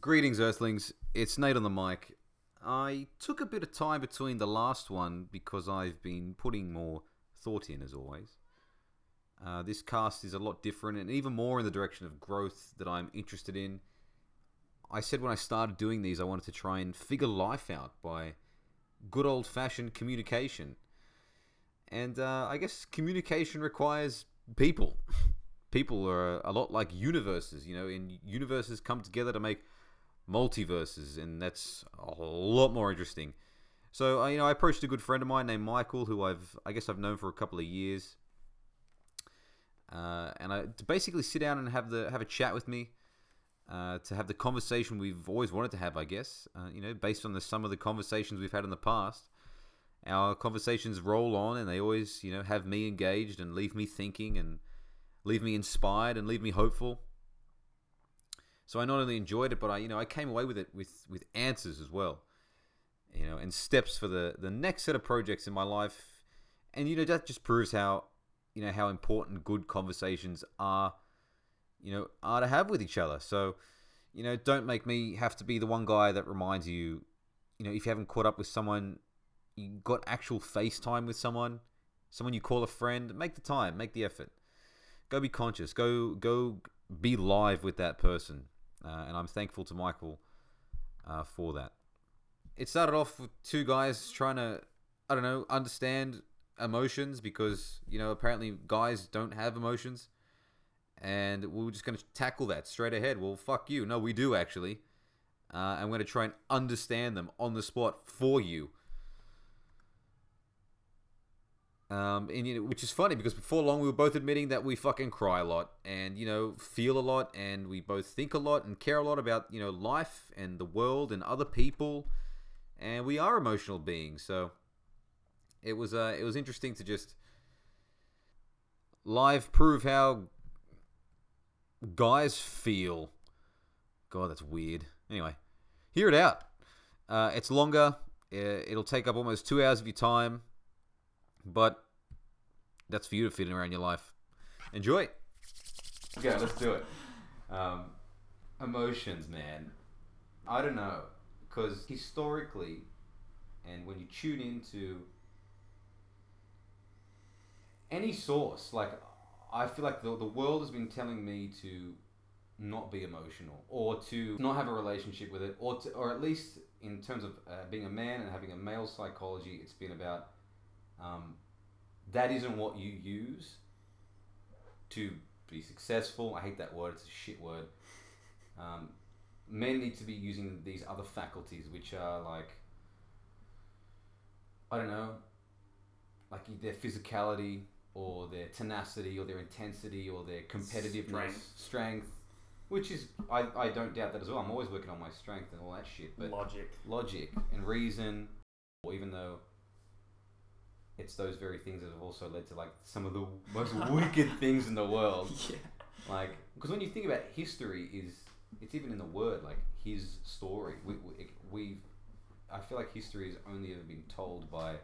Greetings, Earthlings. It's Nate on the mic. I took a bit of time between the last one because I've been putting more thought in, as always. Uh, this cast is a lot different and even more in the direction of growth that I'm interested in. I said when I started doing these, I wanted to try and figure life out by good old fashioned communication. And uh, I guess communication requires people. people are a lot like universes, you know, and universes come together to make multiverses, and that's a lot more interesting. So, uh, you know, I approached a good friend of mine named Michael, who I've, I guess, I've known for a couple of years, uh, and I to basically sit down and have the have a chat with me, uh, to have the conversation we've always wanted to have, I guess. Uh, you know, based on the some of the conversations we've had in the past, our conversations roll on, and they always, you know, have me engaged and leave me thinking and leave me inspired and leave me hopeful. So I not only enjoyed it, but I, you know, I came away with it with with answers as well, you know, and steps for the the next set of projects in my life. And you know, that just proves how, you know, how important good conversations are, you know, are to have with each other. So, you know, don't make me have to be the one guy that reminds you, you know, if you haven't caught up with someone, you got actual FaceTime with someone, someone you call a friend, make the time, make the effort. Go be conscious. Go go be live with that person uh, and I'm thankful to Michael uh, for that. It started off with two guys trying to, I don't know, understand emotions because you know apparently guys don't have emotions, and we are just going to tackle that straight ahead. Well, fuck you. No, we do actually. Uh, I'm going to try and understand them on the spot for you. Um, and you know, which is funny because before long we were both admitting that we fucking cry a lot and you know feel a lot and we both think a lot and care a lot about you know life and the world and other people and we are emotional beings. So it was uh, it was interesting to just live prove how guys feel. God, that's weird. Anyway, hear it out. Uh, it's longer. It'll take up almost two hours of your time. But that's for you to fit in around your life. Enjoy. Okay, let's do it. Um, emotions, man. I don't know. Because historically, and when you tune into any source, like, I feel like the, the world has been telling me to not be emotional or to not have a relationship with it or to, or at least in terms of uh, being a man and having a male psychology it's been about um, that isn't what you use to be successful. I hate that word; it's a shit word. Um, men need to be using these other faculties, which are like I don't know, like their physicality or their tenacity or their intensity or their competitiveness, strength, strength which is I, I don't doubt that as well. I'm always working on my strength and all that shit. But logic, logic, and reason. Or even though it's those very things that have also led to like some of the most wicked things in the world. Yeah. Like, because when you think about history, is it's even in the word like his story. We, we we've I feel like history has only ever been told by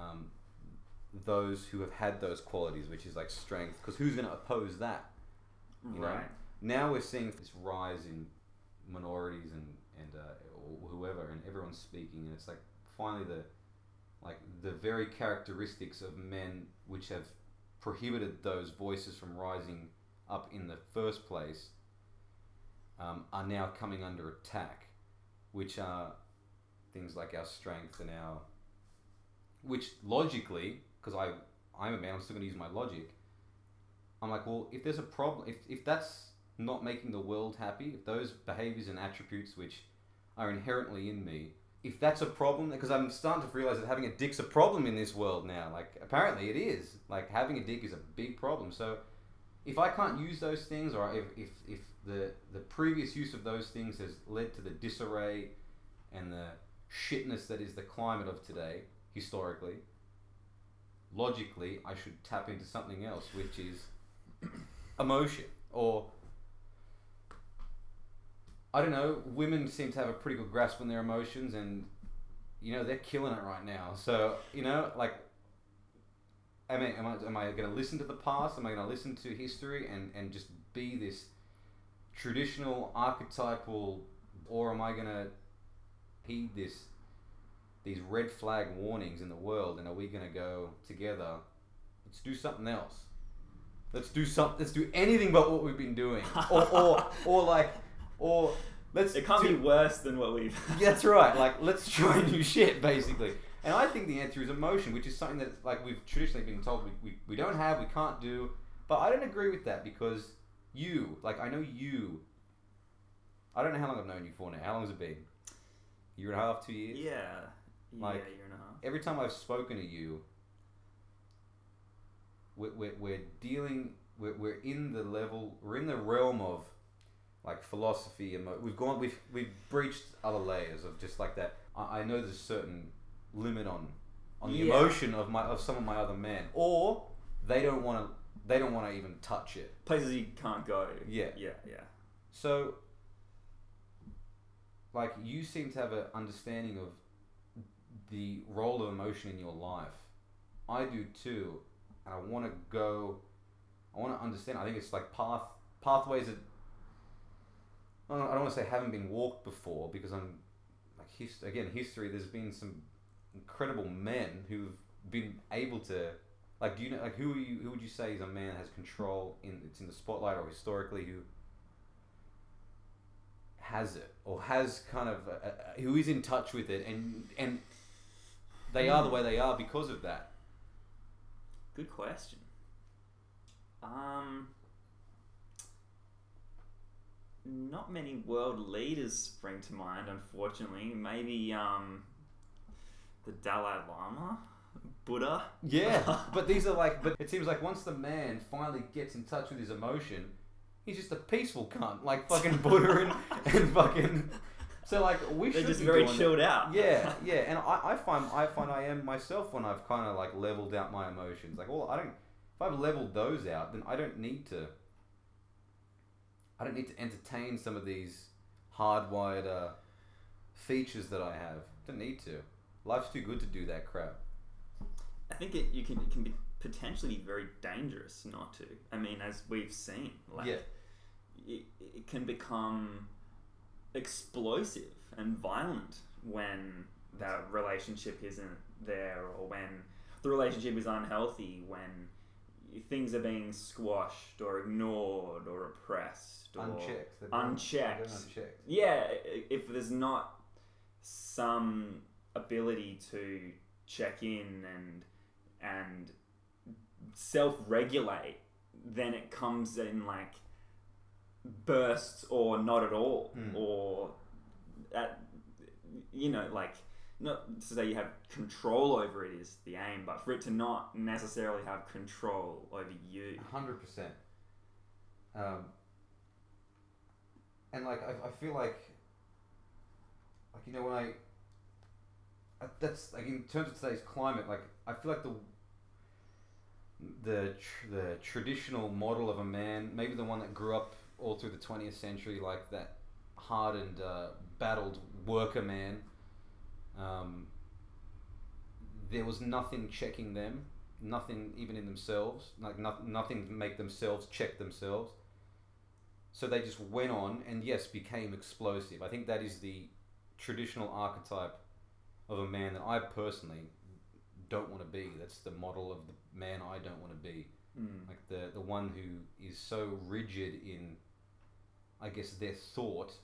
um, those who have had those qualities, which is like strength. Because who's going to oppose that? You right. Know? Now we're seeing this rise in minorities and and uh, whoever, and everyone's speaking, and it's like finally the like the very characteristics of men which have prohibited those voices from rising up in the first place um, are now coming under attack, which are things like our strength and our, which logically, because I I'm a man, I'm still going to use my logic. I'm like, well, if there's a problem, if if that's not making the world happy, if those behaviors and attributes which are inherently in me if that's a problem, because I'm starting to realize that having a dick's a problem in this world now. Like, apparently it is. Like, having a dick is a big problem. So, if I can't use those things, or if, if, if the, the previous use of those things has led to the disarray and the shitness that is the climate of today, historically, logically, I should tap into something else, which is emotion or I don't know. Women seem to have a pretty good grasp on their emotions, and you know they're killing it right now. So you know, like, I mean, am I am I going to listen to the past? Am I going to listen to history and and just be this traditional archetypal, or am I gonna heed this these red flag warnings in the world, and are we gonna go together? Let's do something else. Let's do something. Let's do anything but what we've been doing, or or, or like, or let's. It can't do- be worse than what we've. Yeah, that's right. Like, let's try new shit, basically. And I think the answer is emotion, which is something that, like, we've traditionally been told we, we, we don't have, we can't do. But I don't agree with that because you, like, I know you. I don't know how long I've known you for now. How long has it been? Year and a half, two years? Yeah. Yeah, Like- year and a half. Every time I've spoken to you, we're, we're, we're dealing, we're, we're in the level, we're in the realm of, like, philosophy and mo- we've gone, we've, we've breached other layers of just like that. I, I know there's a certain limit on on the Yeah. emotion of my of some of my other men, or they don't want to they don't want to even touch it. Places you can't go. Yeah. Yeah, yeah. So, like, you seem to have an understanding of the role of emotion in your life. I do too, and I want to go. I want to understand. I think it's like path pathways that. I don't, want to say haven't been walked before because I'm like his, again history. There's been some incredible men who've been able to like do you know like who are you who would you say is a man that has control in it's in the spotlight or historically who has it or has kind of a, a, who is in touch with it and and they are the way they are because of that Good question. Um, not many world leaders spring to mind, unfortunately. Maybe um, the Dalai Lama, Buddha. yeah but these are like but it seems like once the man finally gets in touch with his emotion he's just a peaceful cunt like fucking Buddha and, and fucking so like we They're should just be very chilled out. Yeah, yeah, and I, I find I find I am myself when I've kind of like leveled out my emotions. Like, well, I don't. If I've leveled those out, then I don't need to. I don't need to entertain some of these hardwired uh, features that I have. Don't need to. Life's too good to do that crap. I think it you can it can be potentially very dangerous not to. I mean, as we've seen, like Yeah. it, it can become explosive and violent when that relationship isn't there, or when the relationship is unhealthy, when things are being squashed or ignored or oppressed or Unchecked. They're unchecked. they're unchecked. yeah, if there's not some ability to check in and and self-regulate, then it comes in like bursts or not at all, Mm. or at you know like not to say you have control over it is the aim, but for it to not necessarily have control over you. hundred percent. Um, and like I, I feel like, like you know when I, I- that's like in terms of today's climate, like I feel like the the tr- the traditional model of a man, maybe the one that grew up all through the twentieth century, like that hardened, uh, battled worker man. Um, there was nothing checking them nothing even in themselves like no, nothing to make themselves check themselves. So they just went on and yes became explosive. I think that is the traditional archetype of a man that i personally don't want to be. That's the model of the man i don't want to be. Mm. like the the one who is so rigid in i guess their thought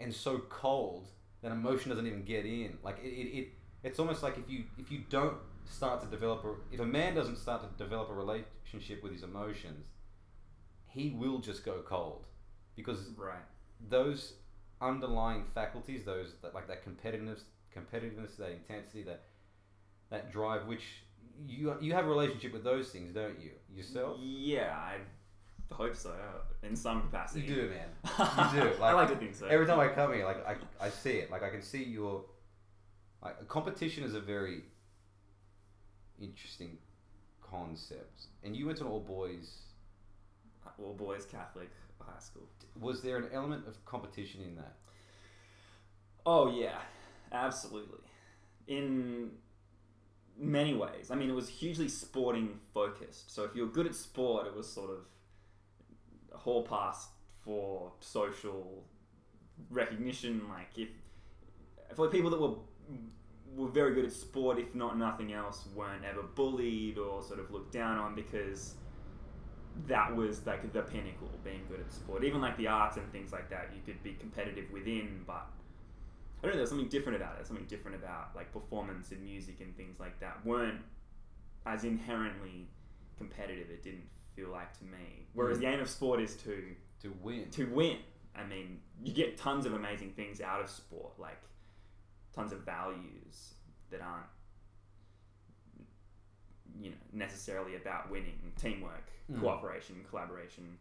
and so cold that emotion doesn't even get in. Like it, it, it it's almost like if you if you don't start to develop a if a man doesn't start to develop a relationship with his emotions he will just go cold. Because Right. those underlying faculties those that like that competitiveness competitiveness that intensity that that drive which you you have a relationship with those things don't you? Yourself? Yeah, I hope so. In some capacity. you do man you do I like like to think so. every time I come here, like I, I see it. Like I can see your like competition is a very interesting concept. And you went to an all boys. all boys Catholic high school. Was there an element of competition in that? Oh yeah, absolutely. In many ways. I mean, it was hugely sporting focused. So if you're good at sport, it was sort of hall pass for social recognition. Like if for people that were were very good at sport, if not nothing else, weren't ever bullied or sort of looked down on because that was like the pinnacle, being good at sport. Even like the arts and things like that, you could be competitive within, but I don't know, there's something different about it. Something different about like performance and music and things like that weren't as inherently competitive. It didn't feel like to me. Whereas Mm. the aim of sport is to to win. to win. I mean, you get tons of amazing things out of sport, like tons of values that aren't, you know, necessarily about winning. Teamwork, Mm. cooperation, collaboration,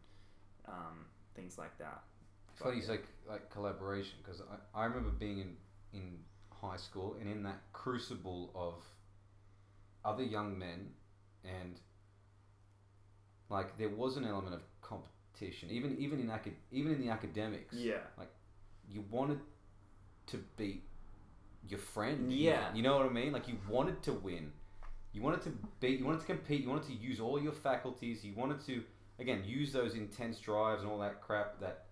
um, things like that. It's funny you say like collaboration because I, I remember being in, in high school and in that crucible of other young men and like there was an element of competition even even in acad- even in the academics. Yeah, like you wanted to beat your friend. Yeah. you know what I mean? Like you wanted to win. You wanted to beat you wanted to compete you wanted to use all your faculties you wanted to again use those intense drives and all that crap that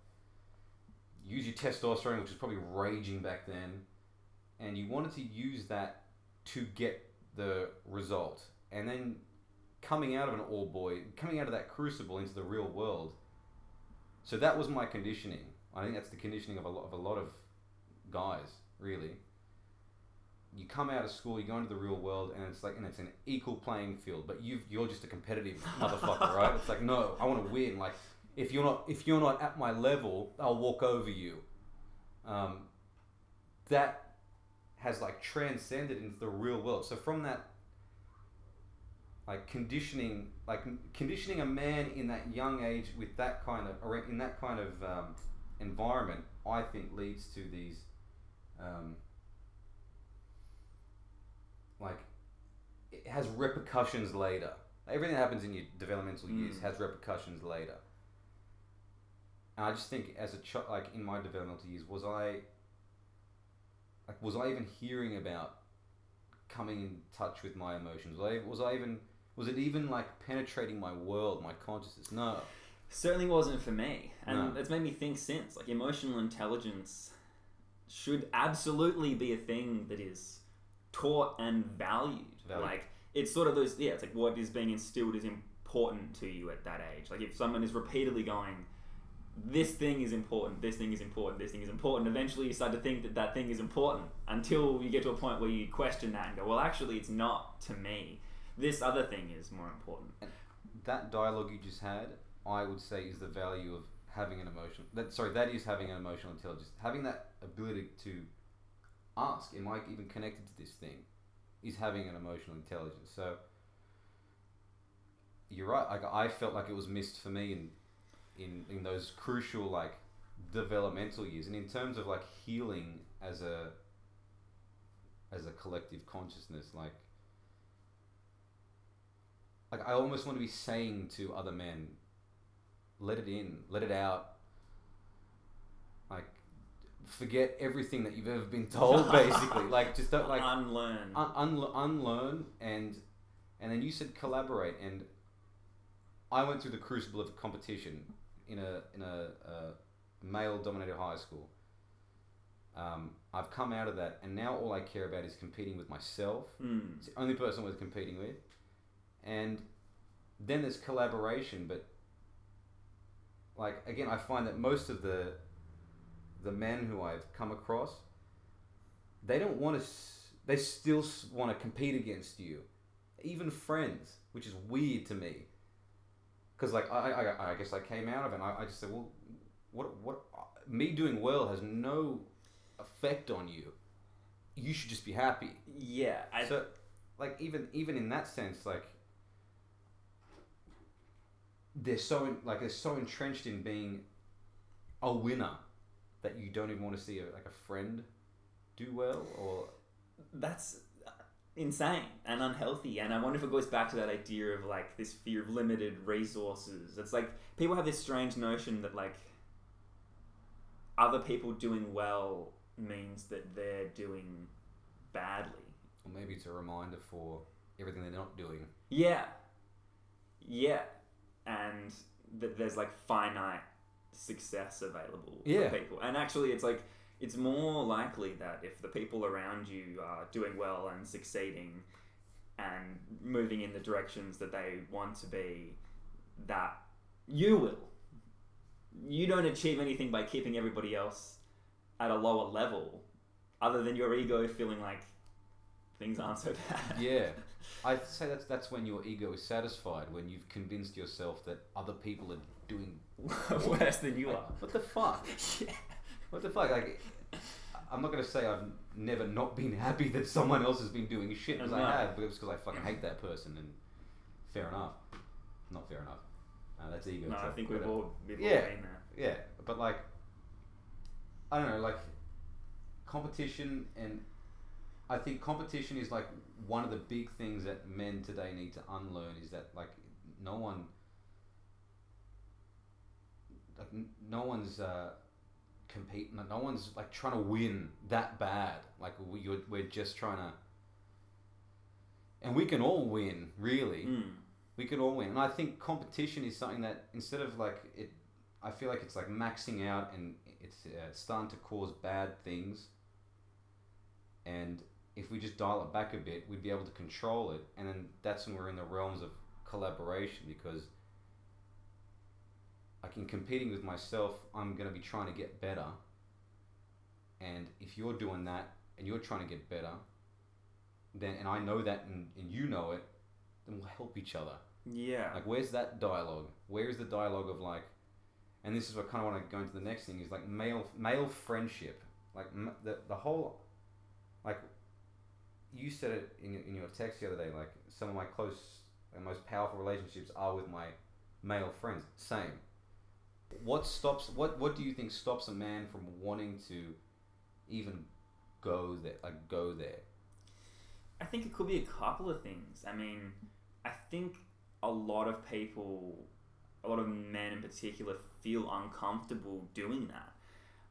use your testosterone which was probably raging back then and you wanted to use that to get the result. And then coming out of an all boy coming out of that crucible into the real world. So that was my conditioning. I think that's the conditioning of a lot of a lot of guys really. You come out of school you go into the real world and it's like and it's an equal playing field but you you're just a competitive motherfucker right? It's like no i want to win. Like if you're not if you're not at my level i'll walk over you. Um, that has like transcended into the real world. So from that like conditioning like conditioning a man in that young age with that kind of or in that kind of um, environment i think leads to these um, like it has repercussions later. Everything that happens in your developmental years Mm. has repercussions later. And i just think as a child like in my developmental years was i like was i even hearing about coming in touch with my emotions? Was i, was I even was it even like penetrating my world my consciousness no certainly wasn't for me, and No. it's made me think since. Like emotional intelligence should absolutely be a thing that is taught and valued. Valued. Like it's sort of those yeah, it's like what is being instilled is important to you at that age. Like if someone is repeatedly going, this thing is important, this thing is important, this thing is important. Eventually, you start to think that that thing is important until you get to a point where you question that and go, well, actually, it's not to me. This other thing is more important. that dialogue you just had, I would say is the value of having an emotional. That sorry, that is having an emotional intelligence. Having that ability to ask, "Am I even connected to this thing?" Is having an emotional intelligence. So you're right. Like I felt like it was missed for me in in in those crucial like developmental years, and in terms of like healing as a as a collective consciousness, like like I almost want to be saying to other men, let it in, let it out. Like, forget everything that you've ever been told. Basically, like just don't like unlearn. un- unle- unlearn and and then you said collaborate and I went through the crucible of competition in a in a, a male dominated high school. Um, I've come out of that and now all I care about is competing with myself Mm. it's the only person worth competing with. And then there's collaboration, but like again, I find that most of the the men who I've come across, they don't want to. They still want to compete against you, even friends, which is weird to me. Because like I, I, I guess I came out of it. and I, I just said, well, what what me doing well has no effect on you. You should just be happy Yeah, I, so like even even in that sense like they're so like they're so entrenched in being a winner that you don't even want to see a, like a friend do well or that's uh, insane and unhealthy. And I wonder if it goes back to that idea of like this fear of limited resources. It's like people have this strange notion that like other people doing well means that they're doing badly. or maybe it's a reminder for everything they're not doing Yeah. Yeah. And that there's like finite success available Yeah. for people. And actually, it's like it's more likely that if the people around you are doing well and succeeding and moving in the directions that they want to be, that you will. You don't achieve anything by keeping everybody else at a lower level, other than your ego feeling like things aren't so bad. Yeah. I say that's that's when your ego is satisfied when you've convinced yourself that other people are doing Worse than you like, are. what the fuck? yeah. What the fuck? Like, I'm not gonna say I've never not been happy that someone else has been doing shit because No. I have, but it's because I fucking hate that person. And fair enough, not fair enough. Uh, that's ego. No, I think we've all, we've Yeah. been there. Yeah, but like, I don't know, like competition, and I think competition is like one of the big things that men today need to unlearn. Is that like no one, like no one's uh, compete, no no one's like trying to win that bad. Like we, you're, we're just trying to, and we can all win, really Mm. we can all win. And I think competition is something that instead of like it, I feel like it's like maxing out and it's uh, starting to cause bad things. And if we just dial it back a bit, we'd be able to control it. And then that's when we're in the realms of collaboration because. Like in competing with myself, I'm going to be trying to get better. And if you're doing that and you're trying to get better, then and I know that and, and you know it, then we'll help each other. Yeah. Like, where's that dialogue? Where's the dialogue of like, and this is what kind of want to go into the next thing is like male male friendship. Like the the whole, like, you said it in your, in your text the other day. Like some of my close and most powerful relationships are with my male friends. Same. What stops? What what do you think stops a man from wanting to even go there? Like go there. I think it could be a couple of things. I mean, I think a lot of people, a lot of men in particular, feel uncomfortable doing that,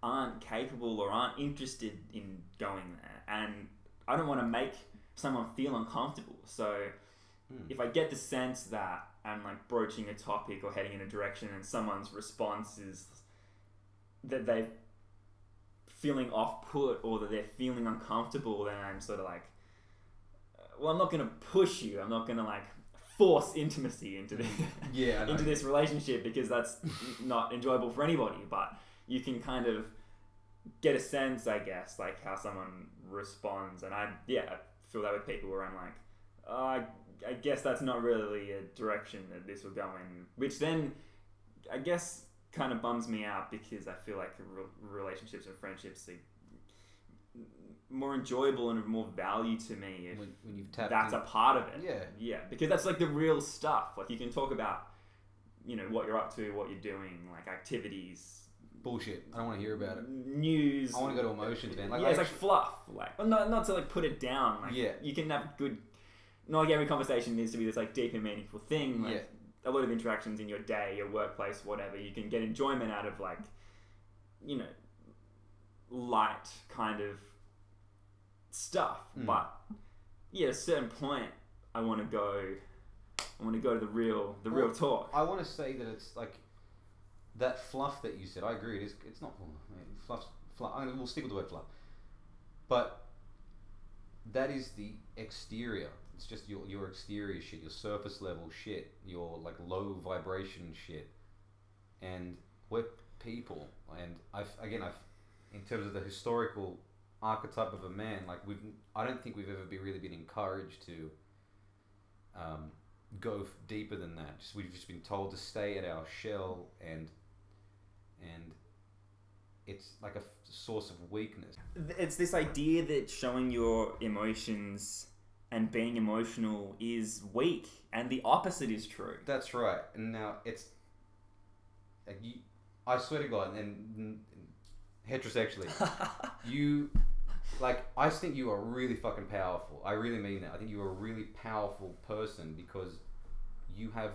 aren't capable or aren't interested in going there. And I don't want to make someone feel uncomfortable. So Hmm. if I get the sense that I'm like broaching a topic or heading in a direction and someone's response is that they're feeling off put or that they're feeling uncomfortable, then I'm sort of like, well, I'm not going to push you. I'm not going to like force intimacy into this, Yeah. Into this relationship because that's not enjoyable for anybody. But you can kind of get a sense, I guess, like how someone responds. And I, yeah, I feel that with people where I'm like, oh, I, I guess that's not really a direction that this will go in. Which then, I guess, kind of bums me out because I feel like re- relationships and friendships are more enjoyable and of more value to me if when, when you've tapped that's in- a part of it. Yeah. Yeah, because that's like the real stuff. Like you can talk about, you know, what you're up to, what you're doing, like activities, bullshit. I don't want to hear about it. news. I wanna go to emotions, man. Like, yeah, I it's like fluff. Like, well, not not to like put it down. Like, Yeah. you can have good. Not like every conversation needs to be this like deep and meaningful thing. Like, Yeah. a lot of interactions in your day, your workplace, whatever, you can get enjoyment out of like, you know, light kind of stuff. Mm. But yeah, at a certain point, I want to go. I want to go to the real, the real Well, talk. I want to say that it's like that fluff that you said. I agree. It is. It's not fluff. Fluff. I'm gonna, we'll stick with the word fluff. But that is the exterior. It's just your your exterior shit, your surface level shit, your like low vibration shit, and we're people. And I've again I've in terms of the historical archetype of a man, like we've I don't think we've ever been really been encouraged to. Um, go f- deeper than that. Just we've just been told to stay at our shell and and it's like a f- source of weakness. It's this idea that showing your emotions and being emotional is weak, and the opposite is true. That's right. And now it's like you, I swear to God, and, and heterosexually, you like I think you are really fucking powerful. I really mean that. I think you are a really powerful person because you have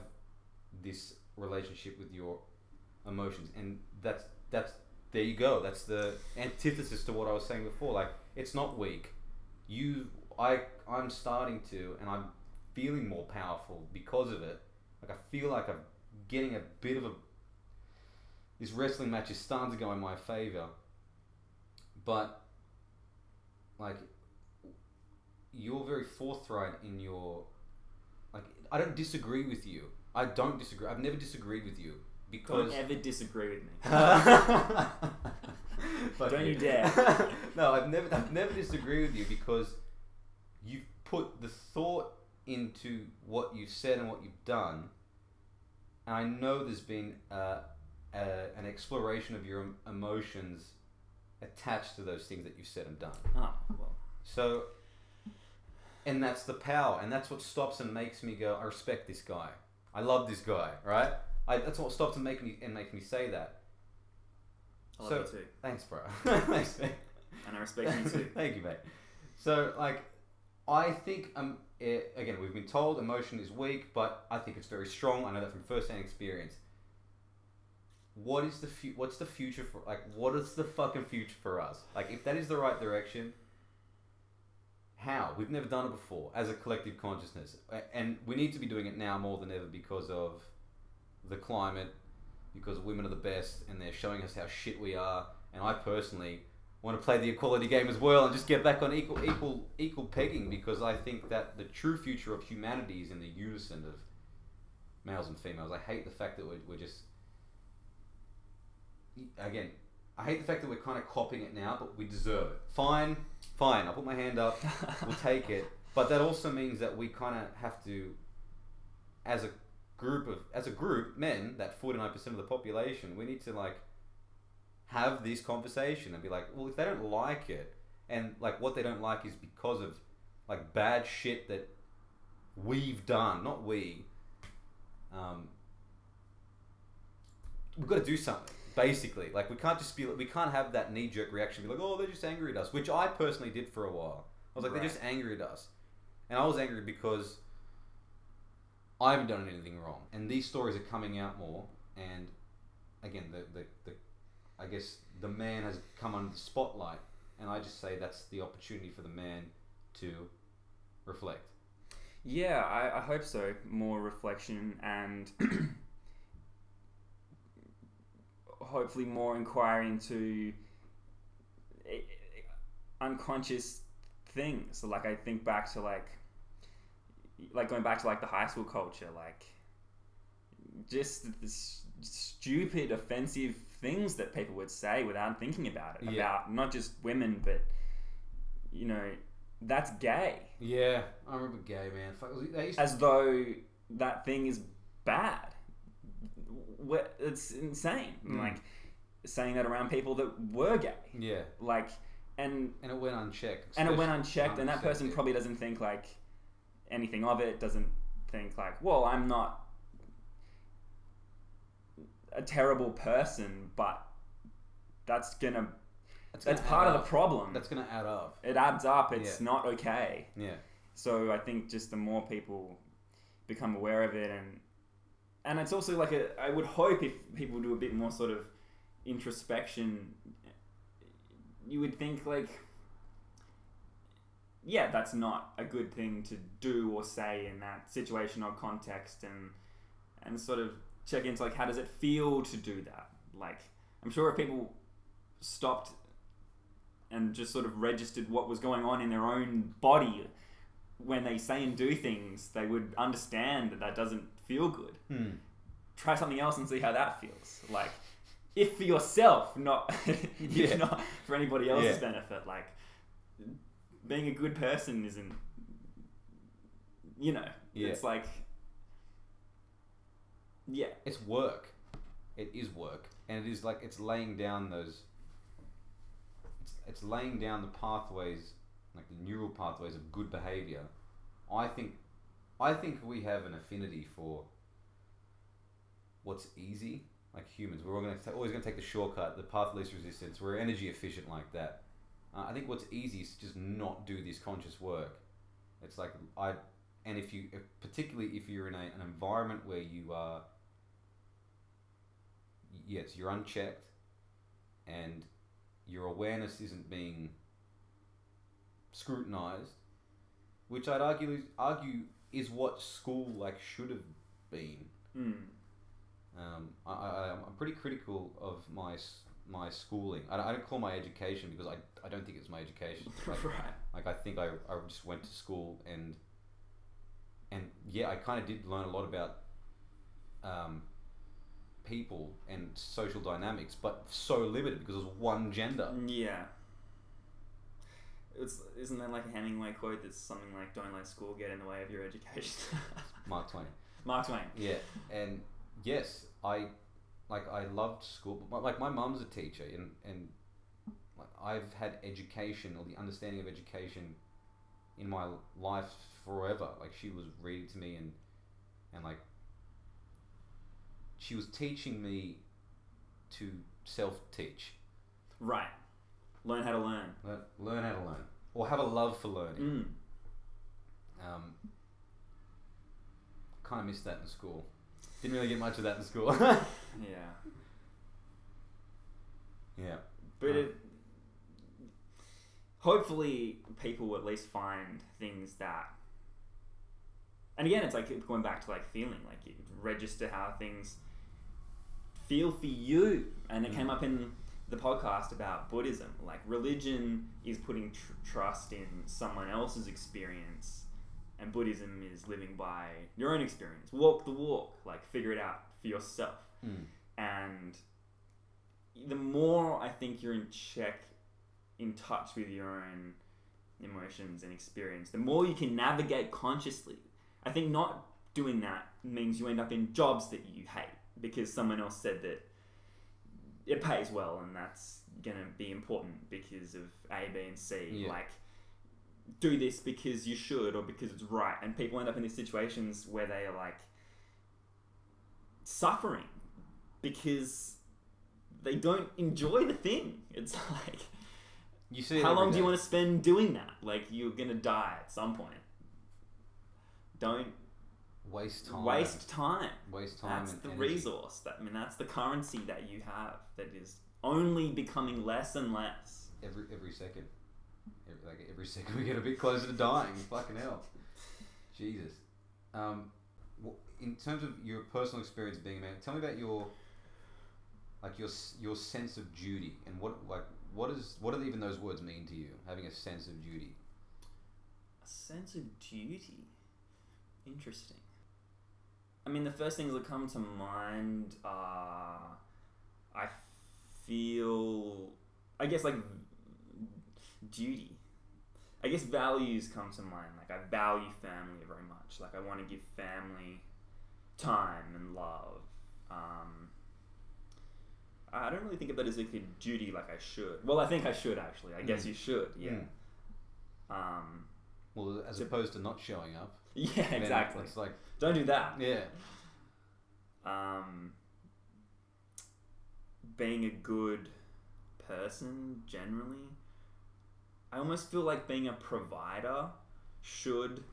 this relationship with your emotions, and that's that's there you go. That's the antithesis to what I was saying before. Like it's not weak. You, I, I'm starting to, and I'm feeling more powerful because of it. Like I feel like I'm getting a bit of a this wrestling match is starting to go in my favor, but like you're very forthright in your like. I don't disagree with you. I don't disagree. I've never disagreed with you because Don't ever disagree with me. Don't you dare. no, I've never, I've never disagreed with you because you've put the thought into what you've said and what you've done, and I know there's been uh, uh, an exploration of your emotions attached to those things that you've said and done. Oh, well. So, and that's the power, and that's what stops and makes me go, I respect this guy. I love this guy, right? I, that's what stopped and make me and making me say that. I love So- you too. Thanks, bro. Thanks, man. And I respect you too. Thank you, mate. So, like, I think um, it, again, we've been told emotion is weak, but I think it's very strong. I know that from first-hand experience. What is the fu- What's the future for? Like, what is the fucking future for us? Like, if that is the right direction, how? We've never done it before as a collective consciousness, and we need to be doing it now more than ever because of the climate, because women are the best, and they're showing us how shit we are. And I personally want to play the equality game as well and just get back on equal equal equal pegging because I think that the true future of humanity is in the unison of males and females. I hate the fact that we're, we're just again. I hate the fact that we're kind of copying it now, but we deserve it. Fine, fine. I'll put my hand up. We'll take it. But that also means that we kind of have to, as a group of as a group, men, that forty nine percent of the population, we need to like have this conversation and be like, well, if they don't like it, and like what they don't like is because of like bad shit that we've done, not we. Um, we've got to do something. Basically, like we can't just be, we can't have that knee jerk reaction. Be like, oh, they're just angry at us, which I personally did for a while. I was like, Right. they're just angry at us, and I was angry because I haven't done anything wrong, and these stories are coming out more. And again, the the, the I guess the man has come under the spotlight, and I just say that's the opportunity for the man to reflect. Yeah, I, I hope so. More reflection and hopefully more inquiry into eh, unconscious things. So, like I think back to like like going back to like the high school culture, like just the stupid, offensive things that people would say without thinking about it. Yeah. About not just women, but you know, that's gay. Yeah, I remember gay man. Fuck, they to- as though that thing is bad. It's insane. Mm. Like saying that around people that were gay. yeah, Like, and and it went unchecked. and it went especially- unchecked, and that person 100%, probably doesn't think like anything of it. Doesn't think like, well, I'm not a terrible person, but that's gonna That's, that's gonna part add of the problem. That's gonna add up. it adds up. It's Yeah. not okay. Yeah, So I think just the more people become aware of it, and and it's also like a, I would hope if people do a bit more sort of introspection, you would think like, yeah, that's not a good thing to do or say in that situation or context, and and sort of check into like how does it feel to do that? Like I'm sure if people stopped and just sort of registered what was going on in their own body when they say and do things, they would understand that that doesn't feel good. hmm. Try something else and see how that feels. Like, if for yourself, not Yeah. if not for anybody else's Yeah. benefit. Like, being a good person isn't, you know, Yeah. it's like, yeah, it's work. It is work, and it is like it's laying down those. It's, it's laying down the pathways, like the neural pathways of good behavior. I think, I think we have an affinity for. What's easy, like humans, we're all gonna always gonna take the shortcut, the path of least resistance. We're energy efficient like that. Uh, I think what's easy is just not do this conscious work. It's like I, and if you, if, particularly if you're in a, an environment where you are yes, you're unchecked, and your awareness isn't being scrutinized, which I'd argue is, argue is what school like should have been. mm. Um, I, I, I'm pretty critical of my my schooling. I, don't- I don't call my education because I, I don't think it's my education. Like, right. like I think I, I just went to school and and yeah, I kind of did learn a lot about um, people and social dynamics, but so limited because it was one gender. Yeah. It's isn't that like a Hemingway quote that's something like "Don't let school get in the way of your education." Mark Twain. Mark Twain. Yeah, and yes, I like I loved school, but my, like my mum's a teacher, and and like I've had education or the understanding of education in my life forever. Like she was reading to me and and like she was teaching me to self teach, Right. Learn how to learn. learn, learn how to learn, or have a love for learning. Mm. Um, kind of missed that in school. Didn't really get much of that in school. Yeah. yeah. But Right. it, hopefully, people will at least find things that. And again, it's like going back to like feeling, like you register how things feel for you. And it came Mm. up in the podcast about Buddhism. Like religion is putting tr- trust in someone else's experience, and Buddhism is living by your own experience. Walk the walk, like figure it out for yourself Mm. and the more I think you're in check, in touch with your own emotions and experience, the more you can navigate consciously. I think not doing that means you end up in jobs that you hate because someone else said that it pays well and that's going to be important because of A, B, and C. Yeah. Like, do this because you should or because it's right. And people end up in these situations where they are like suffering because they don't enjoy the thing. It's like, You see, how long do you want to spend doing that? Like, you're to die at some point. Don't waste time? waste time. waste time. That's the energy. resource. That I mean, that's the currency that you have that is only becoming less and less. every every second. Every, like every second we get a bit closer to dying. Fucking hell, Jesus. Um, in terms of your personal experience being a man, tell me about your like your your sense of duty and what like what is what do even those words mean to you? Having a sense of duty. A sense of duty. Interesting. I mean, the first things that come to mind are I feel, I guess, like duty. I guess values come to mind. Like, I value family very much. Like, I want to give family time and love. Um, I don't really think of that as like a duty like I should. Well, I think I should actually. I guess Mm. you should, yeah. Mm. Um, Well, as To- opposed to not showing up. yeah, exactly. It's like Don't do that. yeah. Um, being a good person generally, I almost feel like being a provider should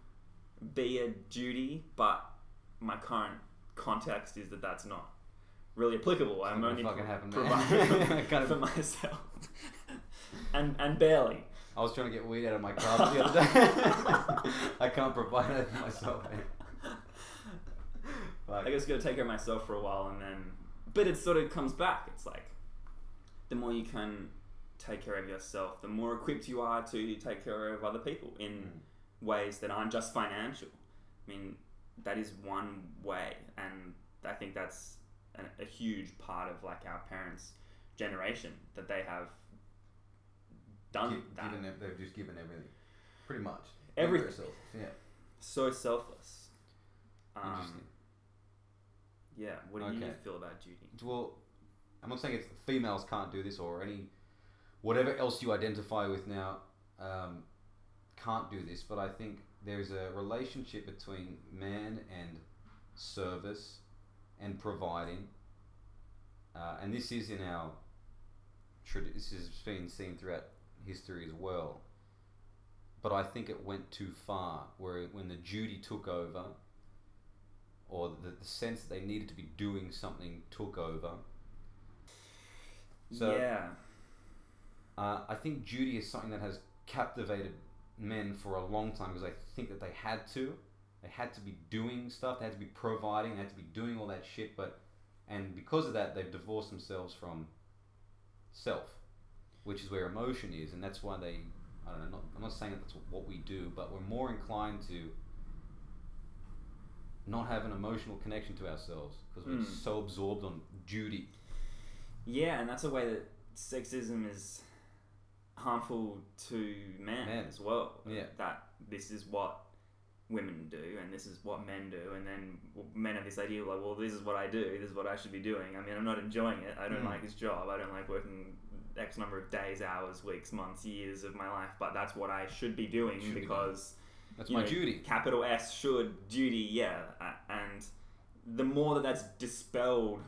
be a duty, but my current context is that that's not really applicable. I'm only fucking happen, providing Kind of- for myself, and and barely. I was trying to get weed out of my craft the other day. I can't provide it for myself. I just got to take care of myself for a while, and then, but it sort of comes back. It's like the more you can take care of yourself, the more equipped you are to take care of other people in Mm. ways that aren't just financial. I mean, that is one way, and I think that's a, a huge part of like our parents' generation that they have done Gi- that. given they've just given everything, pretty much. Every- Very selfless, Yeah. so selfless. Um, Interesting. yeah. What do you Okay. feel about duty? Well, I'm not saying it's females can't do this or any whatever else you identify with now um, can't do this, but I think there's a relationship between man and service and providing, uh, and this is in our trad- this has been seen throughout history as well. But I think it went too far, where when the duty took over, or the, the sense that they needed to be doing something took over. So yeah. Uh, I think duty is something that has captivated men for a long time because I think that they had to. They had to be doing stuff. They had to be providing. They had to be doing all that shit. But and because of that, they've divorced themselves from self, which is where emotion is, and that's why they. I don't know. Not, I'm not saying that that's what we do, but we're more inclined to not have an emotional connection to ourselves because we're Mm. so absorbed on duty. Yeah, and that's a way that sexism is harmful to men, Men. as well. Yeah. That this is what women do and this is what men do and then men have this idea like well this is what I do this is what I should be doing I mean I'm not enjoying it I don't Mm. like this job I don't like working X number of days hours weeks months years of my life but that's what I should be doing Should be because That's you my know, duty. Capital S should duty, yeah. And the more that that's dispelled,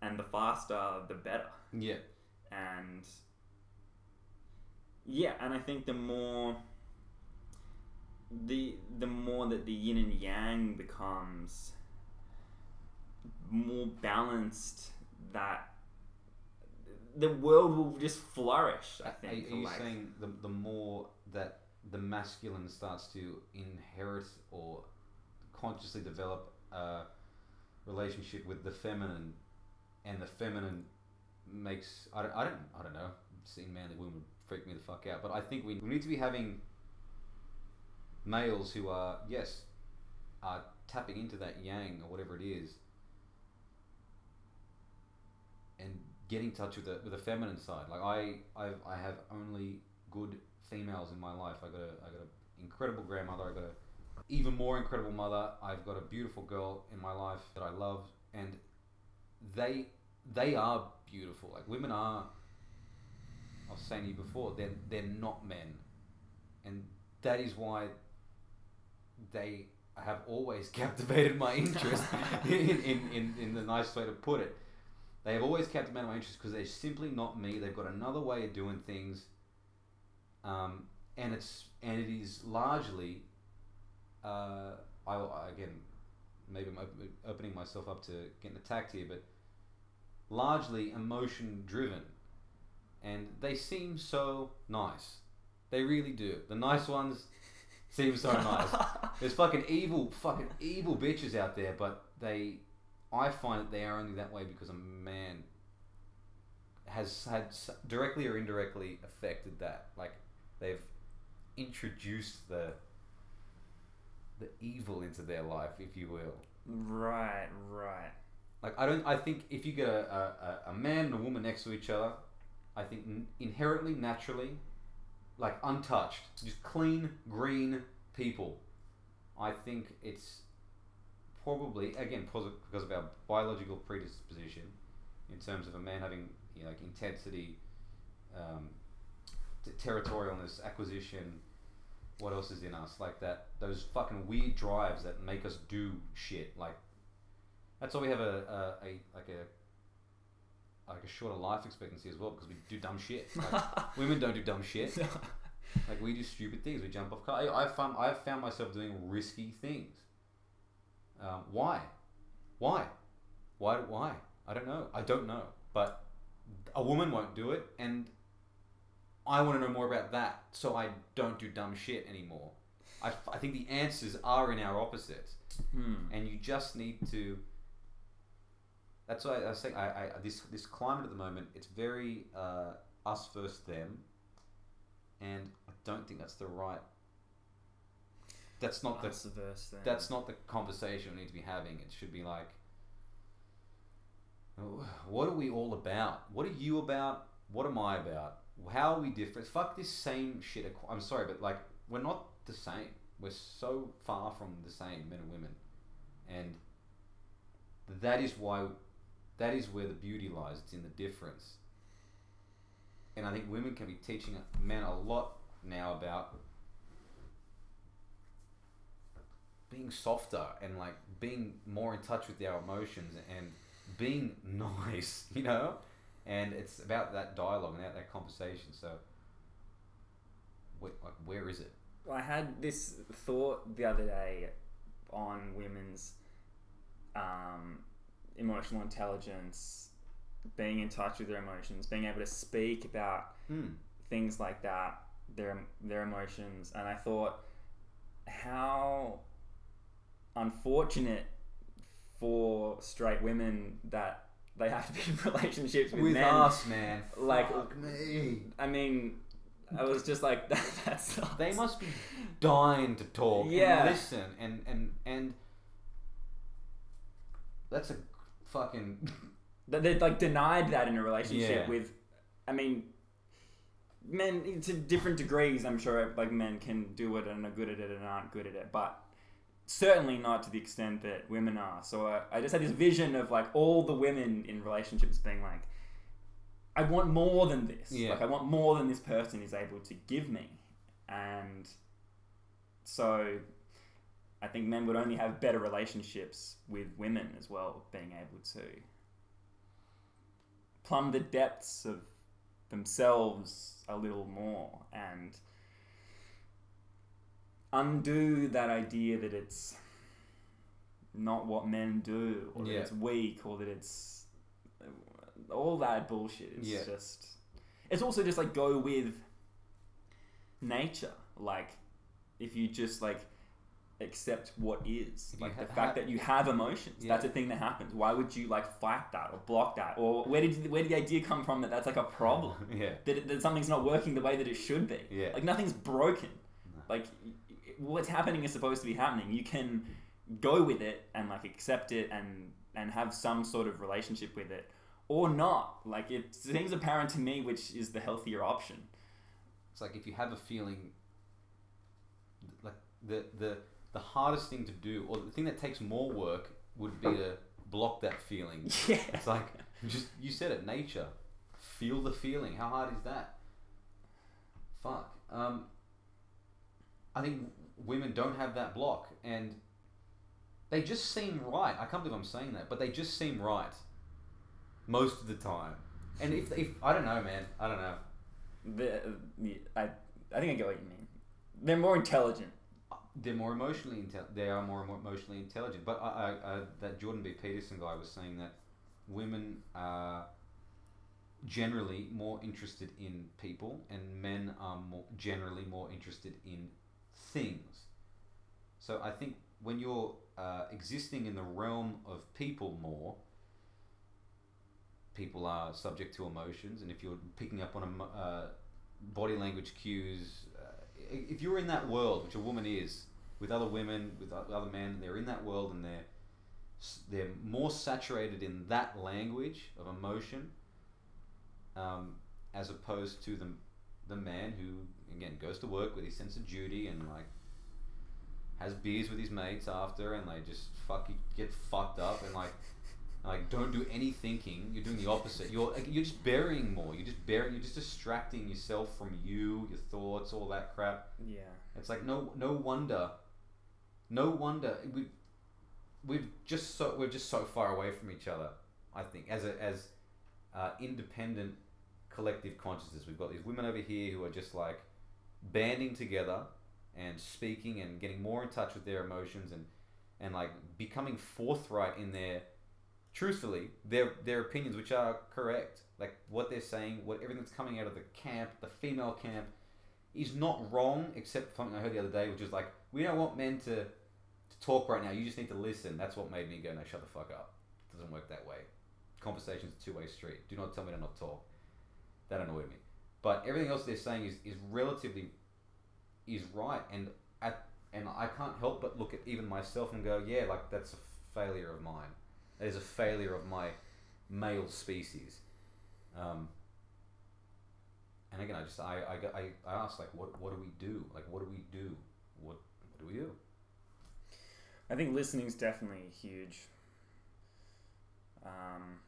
and the faster, the better. Yeah. And yeah, and I think the more the the more that the yin and yang becomes more balanced, that the world will just flourish. I think. are for you like- saying the, the more that the masculine starts to inherit or consciously develop a relationship with the feminine, and the feminine makes I don't I don't, I don't know seeing manly women freak me the fuck out, but I think we, we need to be having males who are yes are tapping into that yang or whatever it is and get in touch with the with the feminine side. Like I I've, I have only good females in my life. I got a I got an incredible grandmother. I got a even more incredible mother. I've got a beautiful girl in my life that I love, and they they are beautiful. Like women are. I was saying to you before, they're they're not men, and that is why they have always captivated my interest in, in, in, in the nice way to put it. They have always captivated my interest because they're simply not me. They've got another way of doing things, um, and it's and it is largely, uh, I I- again, maybe I'm op- opening myself up to getting attacked here, but largely emotion driven, and they seem so nice. They really do. The nice ones seem so nice. There's fucking evil, fucking evil bitches out there, but they, I find that they are only that way because a man has had directly or indirectly affected that. Like they've introduced the the evil into their life, if you will. Right, right. Like I don't. I think if you get a, a, a- a man and a woman next to each other, I think n- inherently, naturally, like untouched, just clean, green people. I think it's probably again because of our biological predisposition, in terms of a man having you know, like intensity, um, t- territorialness, acquisition. What else is in us like that? Those fucking weird drives that make us do shit. Like that's why we have a, a, a like a like a shorter life expectancy as well because we do dumb shit. Like, women don't do dumb shit. Like we do stupid things. We jump off cars. I, I found I've found myself doing risky things. Um, why? Why? Why? Why? I don't know. I don't know. But a woman won't do it, and I want to know more about that, so I don't do dumb shit anymore. I, I think the answers are in our opposites, Hmm. and you just need to. That's why I was saying I, I this this climate at the moment it's very uh, us versus them, and I don't think that's the right. That's not the That's the verse then. that's not the conversation we need to be having. It should be like, what are we all about? What are you about? What am I about? How are we different? Fuck this same shit. I'm sorry, but like, we're not the same. We're so far from the same, men and women. And that is why, that is where the beauty lies. It's in the difference. And I think women can be teaching men a lot now about being softer and like being more in touch with our emotions and being nice, you know? And it's about that dialogue and that, that conversation. So, where, like, where is it? I had this thought the other day on women's um, emotional intelligence, being in touch with their emotions, being able to speak about Hmm. things like that, their their emotions, and I thought how unfortunate for straight women that they have to be in relationships with, With men. us, man. Like- Fuck me. I mean, I was just like, that, that's They must be dying to talk Yeah. and listen and and and that's a fucking that they like denied that in a relationship Yeah. with. I mean, men to different degrees. I'm sure like men can do it and are good at it and aren't good at it, but certainly not to the extent that women are. So I, I just had this vision of like all the women in relationships being like, I want more than this. Yeah. Like I want more than this person is able to give me, and so I think men would only have better relationships with women as well, being able to plumb the depths of themselves a little more and undo that idea that it's not what men do or Yeah. that it's weak or that it's all that bullshit it's Yeah. just it's also just like go with nature like if you just like accept what is. Like ha- the fact ha- that you have emotions Yeah. that's a thing that happens. Why would you like fight that or block that? Or where did where did the idea come from that that's like a problem? Yeah. that, it, that something's not working the way that it should be. Yeah. like nothing's broken. No. like what's happening is supposed to be happening. You can go with it and like accept it and and have some sort of relationship with it or not. Like it seems apparent to me which is the healthier option. It's like if you have a feeling, like the the the hardest thing to do, or the thing that takes more work, would be to block that feeling. yeah It's like just you said it, nature. Feel the feeling. How hard is that? Fuck. Um, I think women don't have that block, and they just seem right. I can't believe I'm saying that, but they just seem right most of the time. And if, if I don't know, man, I don't know. the, the, I, I think I get what you mean they're more intelligent they're more emotionally intel- they are more emo- emotionally intelligent. But I, I, I, that Jordan B. Peterson guy was saying that women are generally more interested in people, and men are more generally more interested in things. So I think when you're uh, existing in the realm of people more, people are subject to emotions, and if you're picking up on uh, body language cues, if you're in that world, which a woman is, with other women, with other men, they're in that world and they're they're more saturated in that language of emotion, um, as opposed to the the man who again goes to work with his sense of duty and like has beers with his mates after and they just fuck get fucked up and like like don't do any thinking. You're doing the opposite. You're like, you're just burying more. You're just burying you're just distracting yourself from you your thoughts all that crap. Yeah. It's like no no wonder. No wonder. We we've just so we're just so far away from each other i think as a as uh, independent collective consciousness. We've got these women over here who are just like banding together and speaking and getting more in touch with their emotions and and like becoming forthright in their truthfully their their opinions which are correct like what they're saying what everything that's coming out of the camp the female camp is not wrong except for something i heard the other day which is like we don't want men to to talk right now. You just need to listen. That's what made me go no shut the fuck up. It doesn't work that way. Conversation's a two-way street. Do not tell me to not talk. That annoyed me. But everything else they're saying is, is relatively is right. And at and I can't help but look at even myself and go yeah like that's a failure of mine is a failure of my male species. Um, and again I just I, I, I, I asked like what what do we do? Like what do we do? What what do we do? I think listening is definitely huge. Um,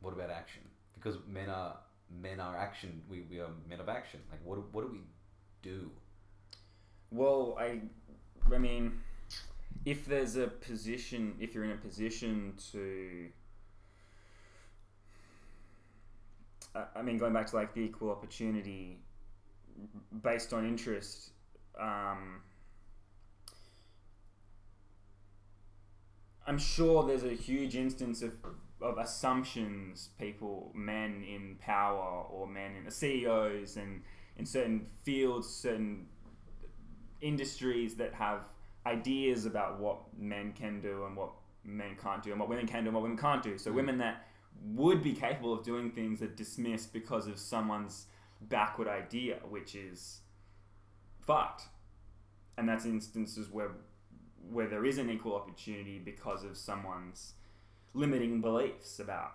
what about action? Because men are men are action we, we are men of action. Like what do, what do we do? Well, I, I mean, if there's a position, if you're in a position to, I, mean, going back to like the equal opportunity based on interest, um, I'm sure there's a huge instance of, of assumptions people, men in power or men in CEOs and in certain fields, certain industries that have ideas about what men can do and what men can't do and what women can do and what women can't do. So Mm. women that would be capable of doing things are dismissed because of someone's backward idea, which is fucked. And that's instances where where there is an equal opportunity because of someone's limiting beliefs about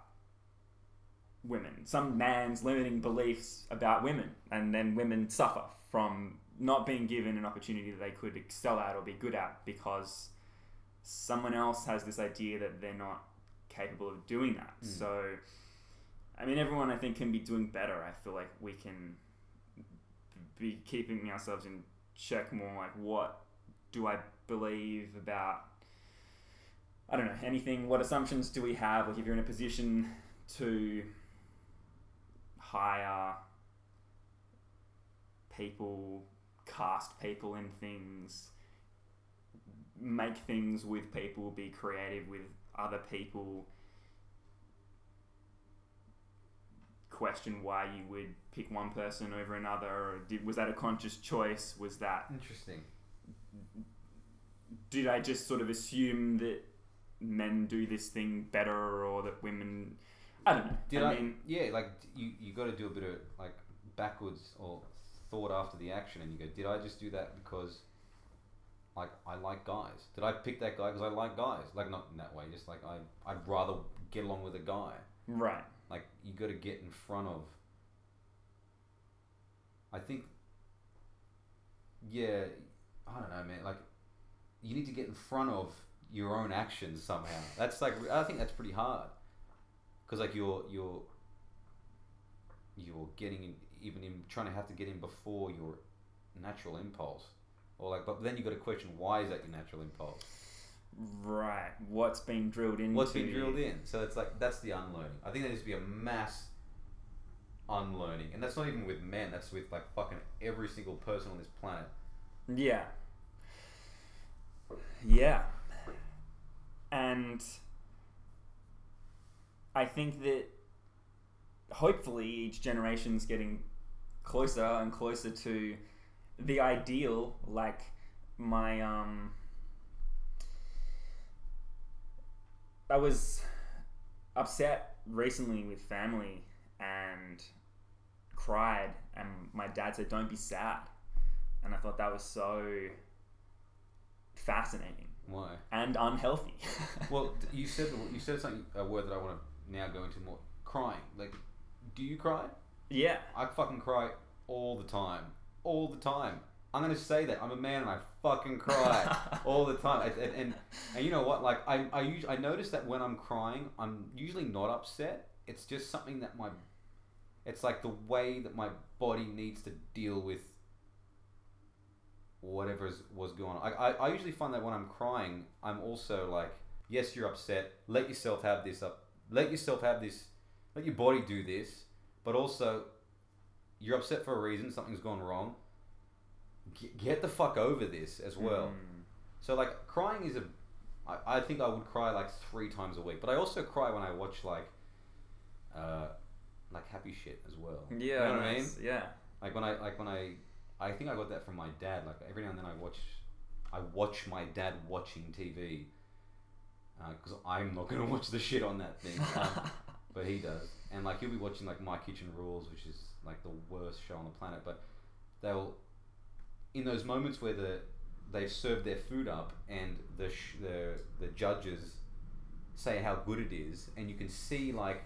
women. Some man's limiting beliefs about women, and then women suffer from not being given an opportunity that they could excel at or be good at because someone else has this idea that they're not capable of doing that. Mm. So, I mean, everyone I think can be doing better. I feel like we can be keeping ourselves in check more. Like, what do I believe about? I don't know anything. What assumptions do we have? Like, if you're in a position to hire people, cast people in things, make things with people, be creative with other people. Question why you would pick one person over another, or did, was that a conscious choice? Was that Interesting. did I just sort of assume that men do this thing better, or that women? I don't know. Did I I, mean, yeah, like you, you got to do a bit of like backwards or thought after the action, and you go, did I just do that because like I like guys? Did I pick that guy because I like guys? Like not in that way, just like I I'd rather get along with a guy. right? Like you got to get in front of. I think. Yeah, I don't know, man. Like, you need to get in front of your own actions somehow. That's like I think that's pretty hard, because like you're you're. You're getting in, even in trying to have to get in before your natural impulse, or like, but then you've got to question why is that your natural impulse? Right. What's been drilled in? What's been drilled in? So it's like that's the unlearning. I think there needs to be a mass unlearning, and that's not even with men. That's with like fucking every single person on this planet. Yeah. Yeah. And I think that hopefully each generation's getting closer and closer to the ideal like my um I was upset recently with family and cried and my dad said don't be sad and I thought that was so fascinating Why? and unhealthy. Well, you said you said something a word that I want to now go into more. Crying. Like, do you cry? Yeah, I fucking cry all the time. All the time. I'm gonna say that I'm a man and I fucking cry all the time. And, and, and, and you know what? Like I I us- I notice that when I'm crying, I'm usually not upset. It's just something that my it's like the way that my body needs to deal with whatever was going on. I, I, I usually find that when I'm crying, I'm also like, yes, you're upset. Let yourself have this up. Let yourself have this. Let your body do this. But also, you're upset for a reason. Something's gone wrong. Get, get the fuck over this as well. Mm. So like crying is a, I, I think I would cry like three times a week. But I also cry when I watch like, uh, like happy shit as well. Yeah, You know what I mean? Yeah. Like when I like when I, I think I got that from my dad. Like every now and then I watch, I watch my dad watching TV. Because I'm not gonna watch the shit on that thing, um, but he does. And like he'll be watching like My Kitchen Rules, which is like the worst show on the planet. But they'll, in those moments where the they've served their food up and the sh- the the judges say how good it is, and you can see like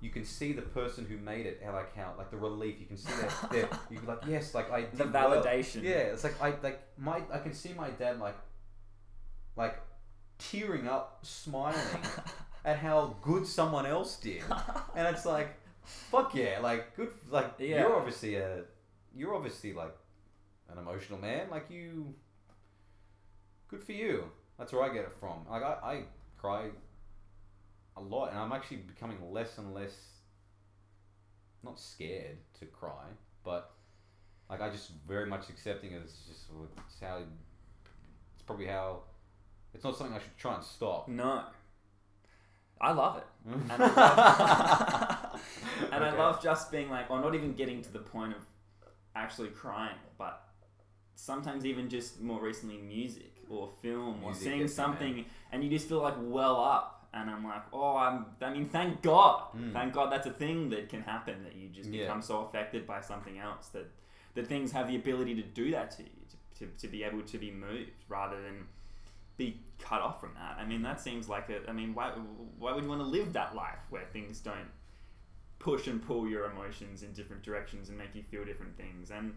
you can see the person who made it, how like how like the relief. You can see that they're you can be like yes, like I did the well." validation. Yeah, it's like I like my I can see my dad like like tearing up, smiling at how good someone else did, and it's like fuck yeah, like good like Yeah. you're obviously a you're obviously like an emotional man, like you. Good for you. That's where I get it from. Like I, I cry a lot, and I'm actually becoming less and less not scared to cry, but like I just very much accepting it as just it's how it's probably how it's not something I should try and stop. No. I love it. and And I love, and I love just being like, or not even getting to the point of actually crying, but sometimes even just more recently music. or film or seeing gets me, man. something, and you just feel like well up. And I'm like, oh, I'm. I mean, thank God, Mm. thank God that's a thing that can happen. That you just Yeah. become so affected by something else that that things have the ability to do that to you, to, to, to be able to be moved rather than be cut off from that. I mean, that seems like a. I mean, why why would you want to live that life where things don't push and pull your emotions in different directions and make you feel different things? And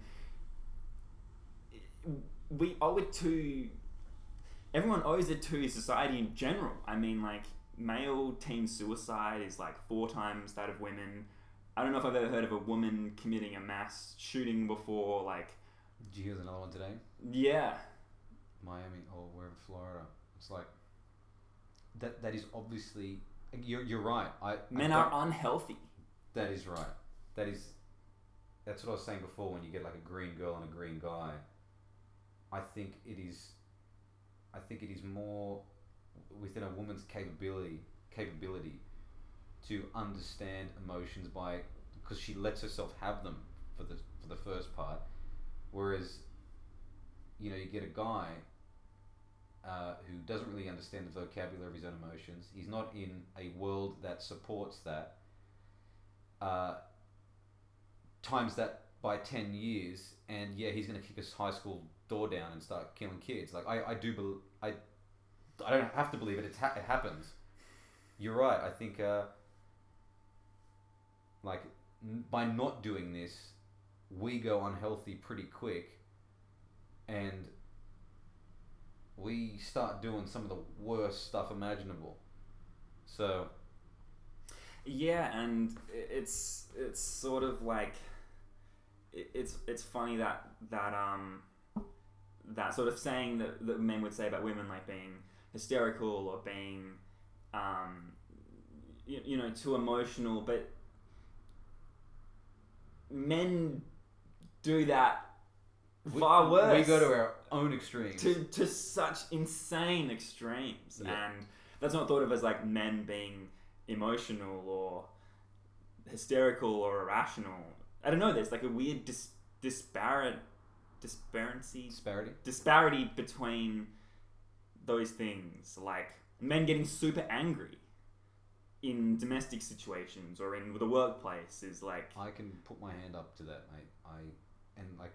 we owe it to everyone owes it to society in general. I mean, like male teen suicide is like four times that of women. I don't know if I've ever heard of a woman committing a mass shooting before. Like, Did you hear another one today? yeah, Miami or wherever Florida. It's like that. That is obviously you're, you're right. I men I are unhealthy. That is right. That is. That's what I was saying before. When you get like a green girl and a green guy, I think it is. I think it is more within a woman's capability capability to understand emotions by because she lets herself have them for the for the first part, whereas you know you get a guy uh, who doesn't really understand the vocabulary of his own emotions. He's not in a world that supports that. Uh, times that by 10 years and yeah he's going to kick his high school door down and start killing kids like i, I do bel I, I don't have to believe it it's ha- it happens you're right i think uh, like n- by not doing this we go unhealthy pretty quick and we start doing some of the worst stuff imaginable. So Yeah, and it's it's sort of like it's it's funny that that um that sort of saying that, that men would say about women like being hysterical or being um you, you know too emotional but men do that we, far worse we go to our own extremes to, to such insane extremes Yeah. and that's not thought of as like men being emotional or hysterical or irrational i don't know there's like a weird dis- disparate disparity disparity disparity between those things like men getting super angry in domestic situations or in the workplace is like I can put my hand up to that, mate. I and like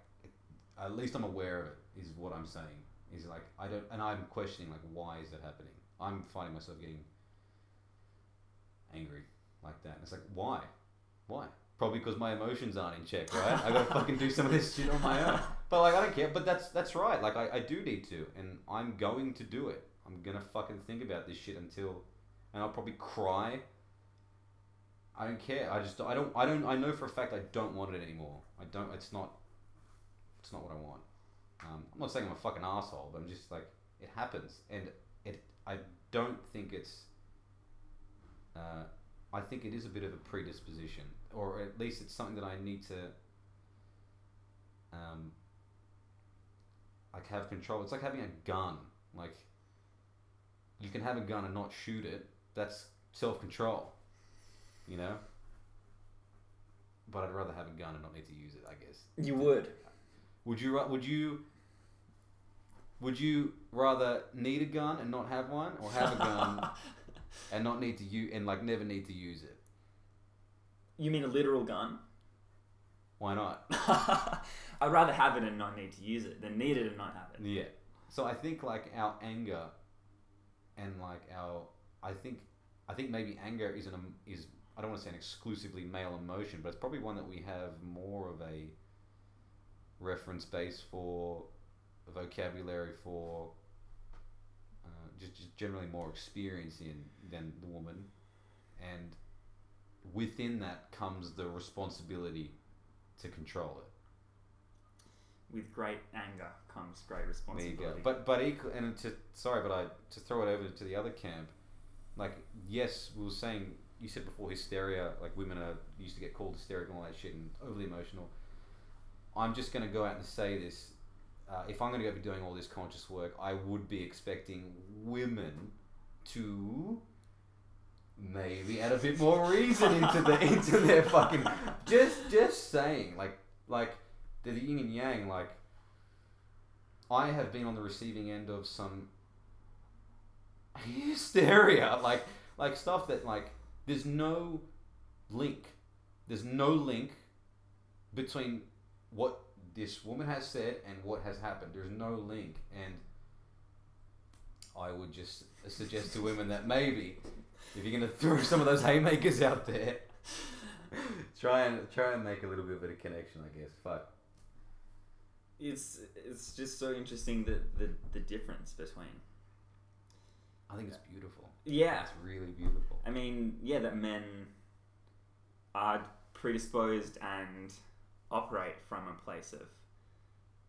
at least I'm aware of it. Is what I'm saying. Is like I don't, and I'm questioning like why is that happening? I'm finding myself getting angry like that. And it's like why, why? Probably because my emotions aren't in check, right? I gotta fucking do some of this shit on my own. But like I don't care. But that's that's right. Like I, I do need to, and I'm going to do it. I'm gonna fucking think about this shit until, and I'll probably cry. I don't care. I just I don't I don't I know for a fact I don't want it anymore. I don't. It's not. It's not what I want. Um, I'm not saying I'm a fucking asshole, but I'm just like it happens, and it. I don't think it's. Uh, I think it is a bit of a predisposition, or at least it's something that I need to. Um, like have control. It's like having a gun. Like. You can have a gun and not shoot it. That's self control. You know. But I'd rather have a gun and not need to use it. I guess. you would Would you? Would you? Would you rather need a gun and not have one, or have a gun and not need to use and like never need to use it? you mean a literal gun Why not? I'd rather have it and not need to use it than need it and not have it. Yeah. So I think like our anger, and like our, I think, I think maybe anger is an em- is I don't want to say an exclusively male emotion, but it's probably one that we have more of a reference base for, vocabulary for, uh, just just generally more experience in than the woman, and within that comes the responsibility to control it. With great anger comes great There you responsibility. go. But but equal, and to sorry, but I to throw it over to the other camp, like yes, we were saying you said before hysteria, like women are used to get called hysterical and all that shit and overly emotional. I'm just gonna go out and say this. Uh, if I'm gonna go be doing all this conscious work, I would be expecting women to maybe add a bit more reason into the into their fucking just just saying like like the yin and yang like I have been on the receiving end of some hysteria, like like stuff that like there's no link. There's no link between what this woman has said and what has happened. There's no link, and I would just suggest to women that maybe if you're gonna throw some of those haymakers out there, try and try and make a little bit of a connection. I guess, but It's it's just so interesting that the the difference between. I think it's beautiful. Yeah, It's really beautiful. I mean, yeah, that men are predisposed and operate from a place of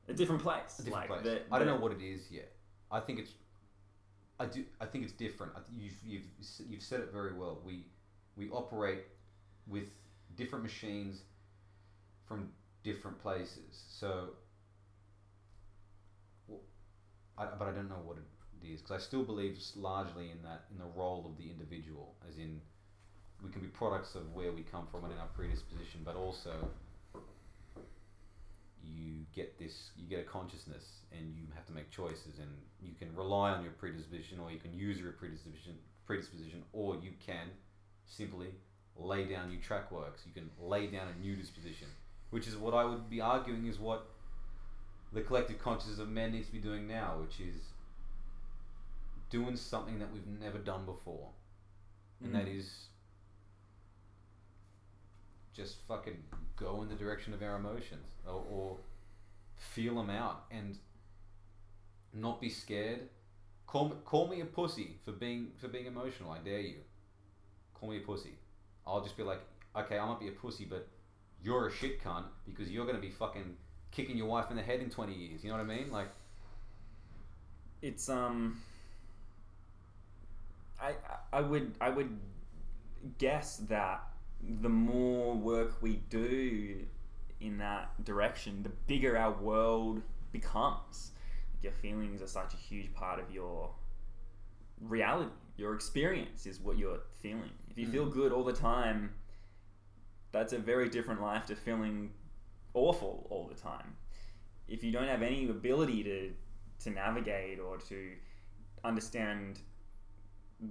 a different place. A different like place. the- I don't know what it is yet. I think it's. I do. I think it's different. You've you've you've said it very well. We we operate with different machines from different places. So. Well, I, but I don't know what it is because I still believe largely in that in the role of the individual, as in we can be products of where we come from and in our predisposition, but also you get this you get a consciousness and you have to make choices and you can rely on your predisposition or you can use your predisposition predisposition or you can simply lay down new track works you can lay down a new disposition which is what i would be arguing is what the collective consciousness of men needs to be doing now which is doing something that we've never done before and that Mm. is just fucking go in the direction of our emotions or, or feel them out and not be scared. Call me, call me a pussy for being for being emotional. I dare you. Call me a pussy. I'll just be like, okay, I might be a pussy, but you're a shit cunt because you're gonna be fucking kicking your wife in the head in twenty years. You know what I mean? Like, it's um I I- I would I would guess that the more work we do in that direction, the bigger our world becomes. Your feelings are such a huge part of your reality. Your experience is what you're feeling. If you feel Mm. good all the time, that's a very different life to feeling awful all the time. If you don't have any ability to to navigate or to understand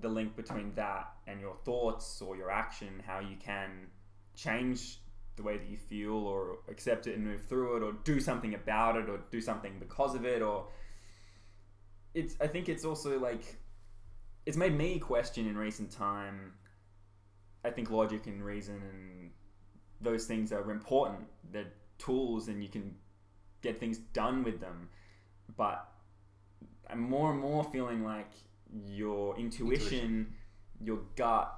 the link between that and your thoughts or your action, how you can change the way that you feel or accept it and move through it or do something about it or do something because of it or it's I think it's also like it's made me question in recent time I think logic and reason and those things are important. They're tools and you can get things done with them. But I'm more and more feeling like your intuition, your gut,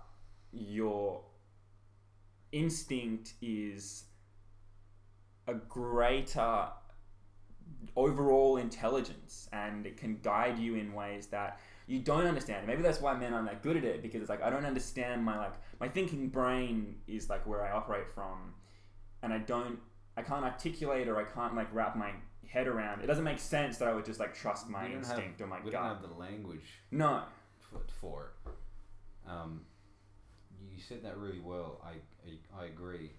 your instinct is a greater overall intelligence and it can guide you in ways that you don't understand. Maybe that's why men aren't that good at it because it's like I don't understand my like my thinking brain is like where I operate from and I don't I can't articulate or I can't like wrap my head around. It doesn't make sense that I would just like trust my we instinct have, or my we gut. don't have the language no. for, for it. Um, you said that really well. I, I, I agree.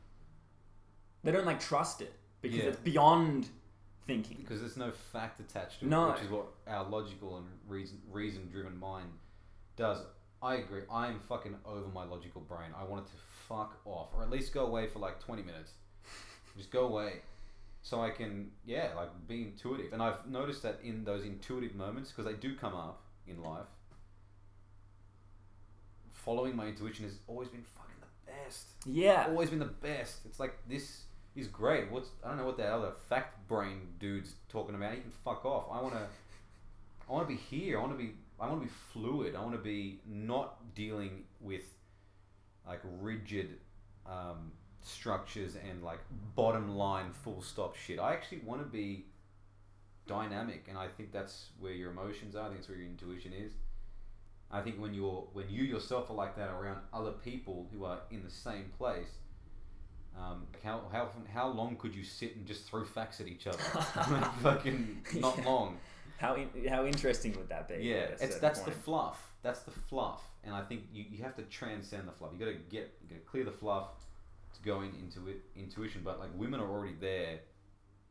They don't like trust it because Yeah. it's beyond thinking. Because there's no fact attached to it, No. which is what our logical and reason reason driven mind does. I agree. I'm fucking over my logical brain. I want it to fuck off, or at least go away for like 20 minutes. Just go away, so I can yeah like be intuitive. And I've noticed that in those intuitive moments, because they do come up in life. Following my intuition has always been fucking the best Yeah. always been the best. It's like this is great. What's I don't know what the other fact brain dude's talking about. He can fuck off. I wanna I wanna be here. I wanna be I wanna be fluid. I wanna be not dealing with like rigid um, structures and like bottom line full stop shit. I actually wanna be dynamic and I think that's where your emotions are, I think that's where your intuition is. I think when you're when you yourself are like that around other people who are in the same place, um, how how how long could you sit and just throw facts at each other? Fucking not Yeah. long. How in, how interesting would that be? Yeah, it's that's the fluff. That's the fluff, and I think you, you have to transcend the fluff. You got to get you got to clear the fluff to go in, into it intuition. But like women are already there,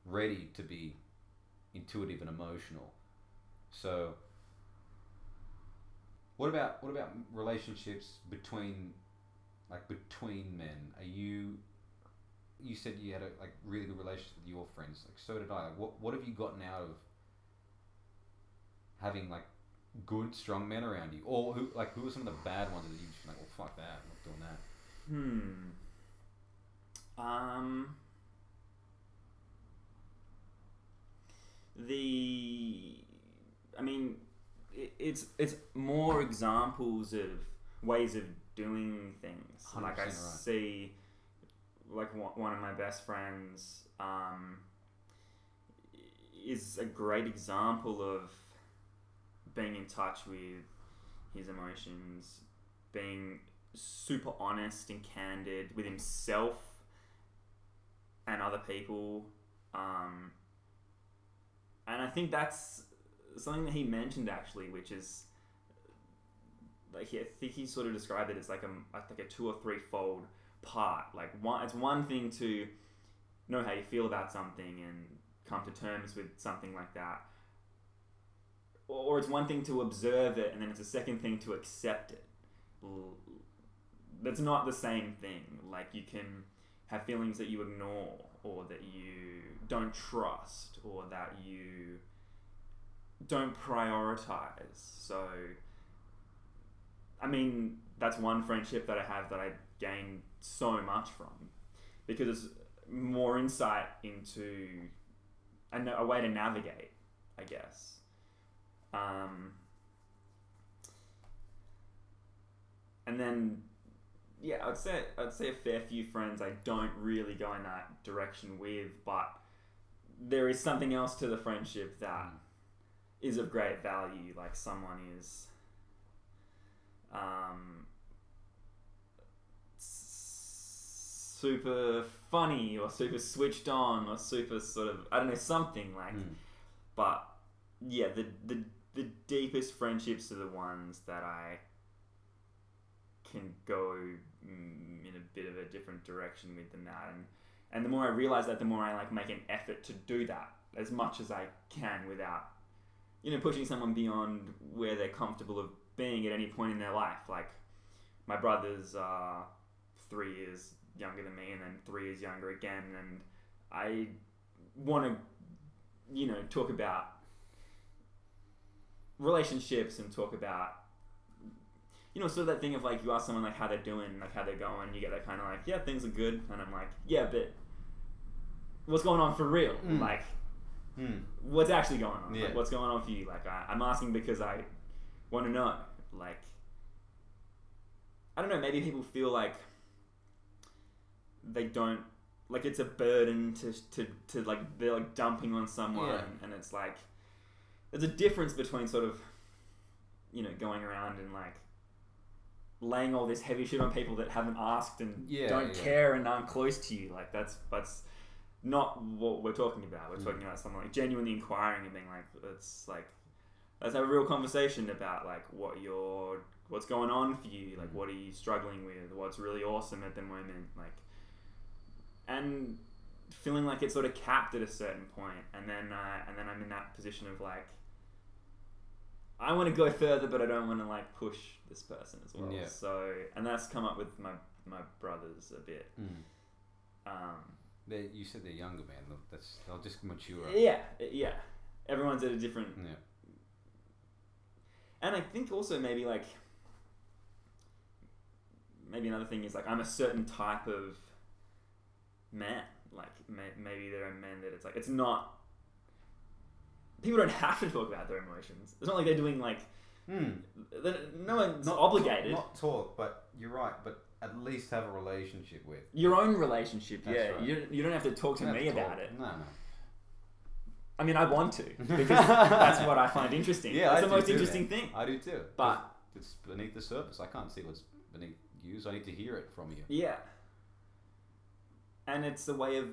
ready to be intuitive and emotional. So, what about what about relationships between, like between men? Are you? You said you had a like really good relationship with your friends. Like so did I. Like, what what have you gotten out of having like good strong men around you, or who like who are some of the bad ones that you just like? Well, fuck that. I'm not doing that. Hmm. Um. The, I mean, it, it's it's more examples of ways of doing things. Like I 100% right. see, like one, one of my best friends, um, is a great example of being in touch with his emotions, being super honest and candid with himself and other people. Um, and I think that's something that he mentioned actually, which is like he, I think he sort of described it as like a like a two or three fold part. Like one, it's one thing to know how you feel about something and come to terms with something like that, or, or it's one thing to observe it, and then it's a second thing to accept it. That's not the same thing. Like you can have feelings that you ignore, or that you don't trust, or that you don't prioritize. So, I mean, that's one friendship that I have that I gained so much from because it's more insight into a way to navigate, I guess. Um, and then, yeah, I'd say I'd say a fair few friends I don't really go in that direction with, but there is something else to the friendship that is of great value. Like someone is um, super funny or super switched on or super sort of I don't know something like. Mm. But yeah, the the the deepest friendships are the ones that I can go mm, in a bit of a different direction with than that, and and the more I realize that, the more I like make an effort to do that as much as I can without, you know, pushing someone beyond where they're comfortable of being at any point in their life. Like my brothers are three years younger than me, and then three years younger again, and I want to, you know, talk about relationships and talk about you know, sort of that thing of like you ask someone like how they're doing, like how they're going, you get that kind of like, yeah, things are good, and I'm like, yeah, but what's going on for real? Mm. Like, Mm. what's actually going on? Yeah. Like, what's going on for you? Like, I, I'm asking because I want to know. Like, I don't know. Maybe people feel like they don't like it's a burden to to, to like they're like dumping on someone, Yeah. and it's like there's a difference between sort of you know going around and like laying all this heavy shit on people that haven't asked and Yeah, don't yeah. care and aren't close to you. Like that's that's not what we're talking about. We're Mm. talking about someone like genuinely inquiring and being like, it's like let's have a real conversation about like what your what's going on for you, like Mm. what are you struggling with, what's really awesome at the moment, like and feeling like it's sort of capped at a certain point, and then uh, and then I'm in that position of like. I want to go further, but I don't want to like push this person as well. Yeah. So, and that's come up with my my brothers a bit. Mm. Um, They, you said they're younger, man. They'll- That's they'll just mature. yeah, yeah. Everyone's at a different, Yeah. and I think also maybe like maybe another thing is like I'm a certain type of man. Like may, maybe there are men that it's like it's not. People don't have to talk about their emotions. It's not like they're doing like Mm. no one's Not obligated. Not talk, but you're right. But at least have a relationship with. Your own relationship, That's yeah. right. You, you don't have to talk to me to about talk. it. No, no. I mean, I want to because that's what I find interesting. Yeah, that's I the most interesting thing. I do too. But it's beneath the surface. I can't see what's beneath you, so I need to hear it from you. Yeah. And it's a way of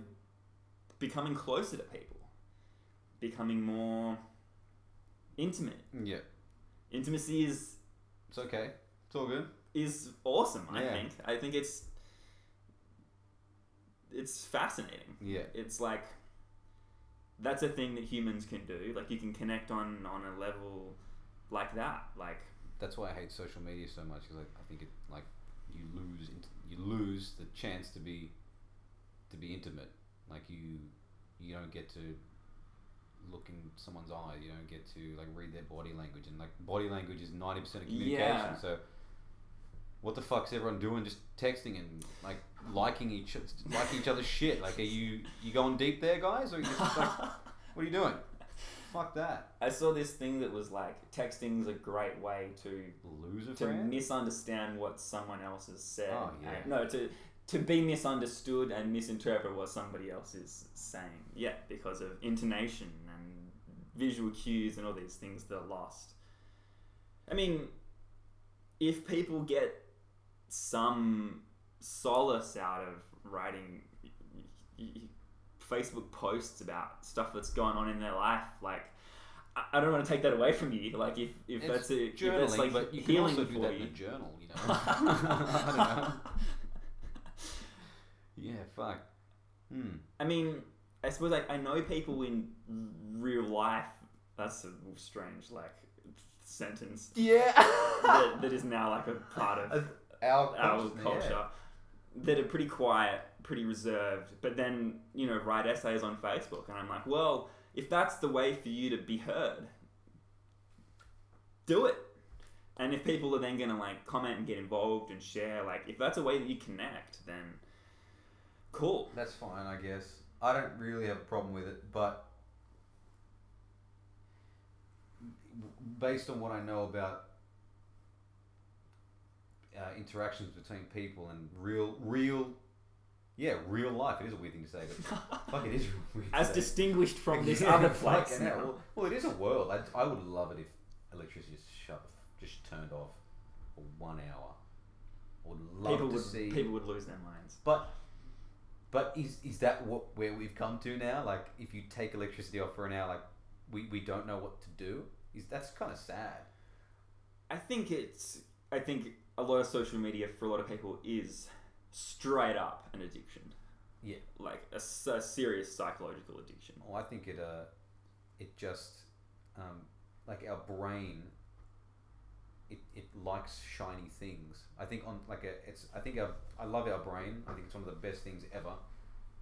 becoming closer to people, becoming more intimate. Yeah, Intimacy is it's okay. It's all good. is awesome. I Yeah. think. I think it's it's fascinating. Yeah. It's like that's a thing that humans can do. Like you can connect on on a level like that. Like That's why I hate social media so much. Because like, I think it like you lose you lose the chance to be to be intimate. Like you you don't get to look in someone's eye. You don't get to like read their body language, and like body language is ninety percent of communication. Yeah. So. What the fuck's everyone doing? Just texting and like liking each liking each other's shit. Like, are you you going deep there, guys, or just like, what are you doing? Fuck that. I saw this thing that was like texting's a great way to Loser to friend. misunderstand what someone else has said. Oh, yeah. And- no, to to be misunderstood and misinterpret what somebody else is saying. Yeah, because of intonation visual cues and all these things that are lost. I mean, if people get some solace out of writing y- y- y- Facebook posts about stuff that's going on in their life, like. I- I don't want to take that away from you. Like if, if It's that's a if journaling, that's like but you can healing also do for that in you. a journal. You know. I don't know. Yeah, fuck. Hmm. I mean, I suppose like I know people in real life. That's a strange like sentence Yeah. that, that is now like a part of Our our culture that are pretty quiet, pretty reserved, but then you know write essays on Facebook, and I'm like, well, if that's the way for you to be heard, do it. And if people are then gonna like comment and get involved and share, like if that's a way that you connect, then cool. That's fine, I guess. I don't really have a problem with it, but based on what I know about uh, interactions between people and real, real, yeah, real life. It is a weird thing to say, but fuck, it is weird. As say. distingued from this Yeah, other place now. Well, well, it is a world. I, I would love it if electricity just shut, just turned off for one hour. I would love people to would see. people would lose their minds. But but is is that what where we've come to now? Like if you take electricity off for an hour, like we, we don't know what to do. Is that's kind of sad. I think it's. I think a lot of social media for a lot of people is straight up an addiction. Yeah. Like a serious psychological addiction. Well, I think it uh it just um like our brain. It, it likes shiny things. I think on like a it's I think our, I love our brain. I think it's one of the best things ever,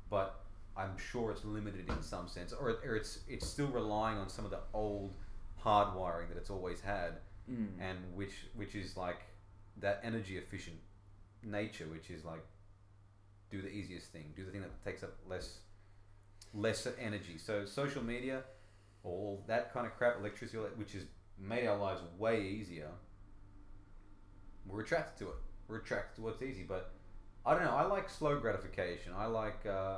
but I'm sure it's limited in some sense, or, it, or it's it's still relying on some of the old hardwiring that it's always had. Mm. and which which is like that energy efficient nature which is like do the easiest thing do the thing that takes up less less energy so social media all that kind of crap electricity which has made our lives way easier we're attracted to it we're attracted to what's easy but i don't know i like slow gratification i like uh,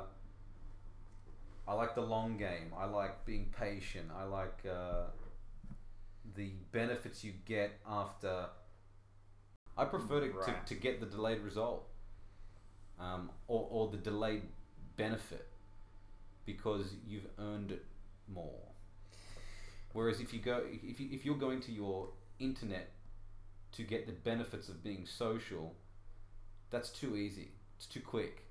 i like the long game i like being patient i like uh, the benefits you get after. I prefer to, Right. to, to get the delayed result, um, or, or the delayed benefit, because you've earned it more. Whereas if you go, if you, if you're going to your internet to get the benefits of being social, that's too easy. It's too quick.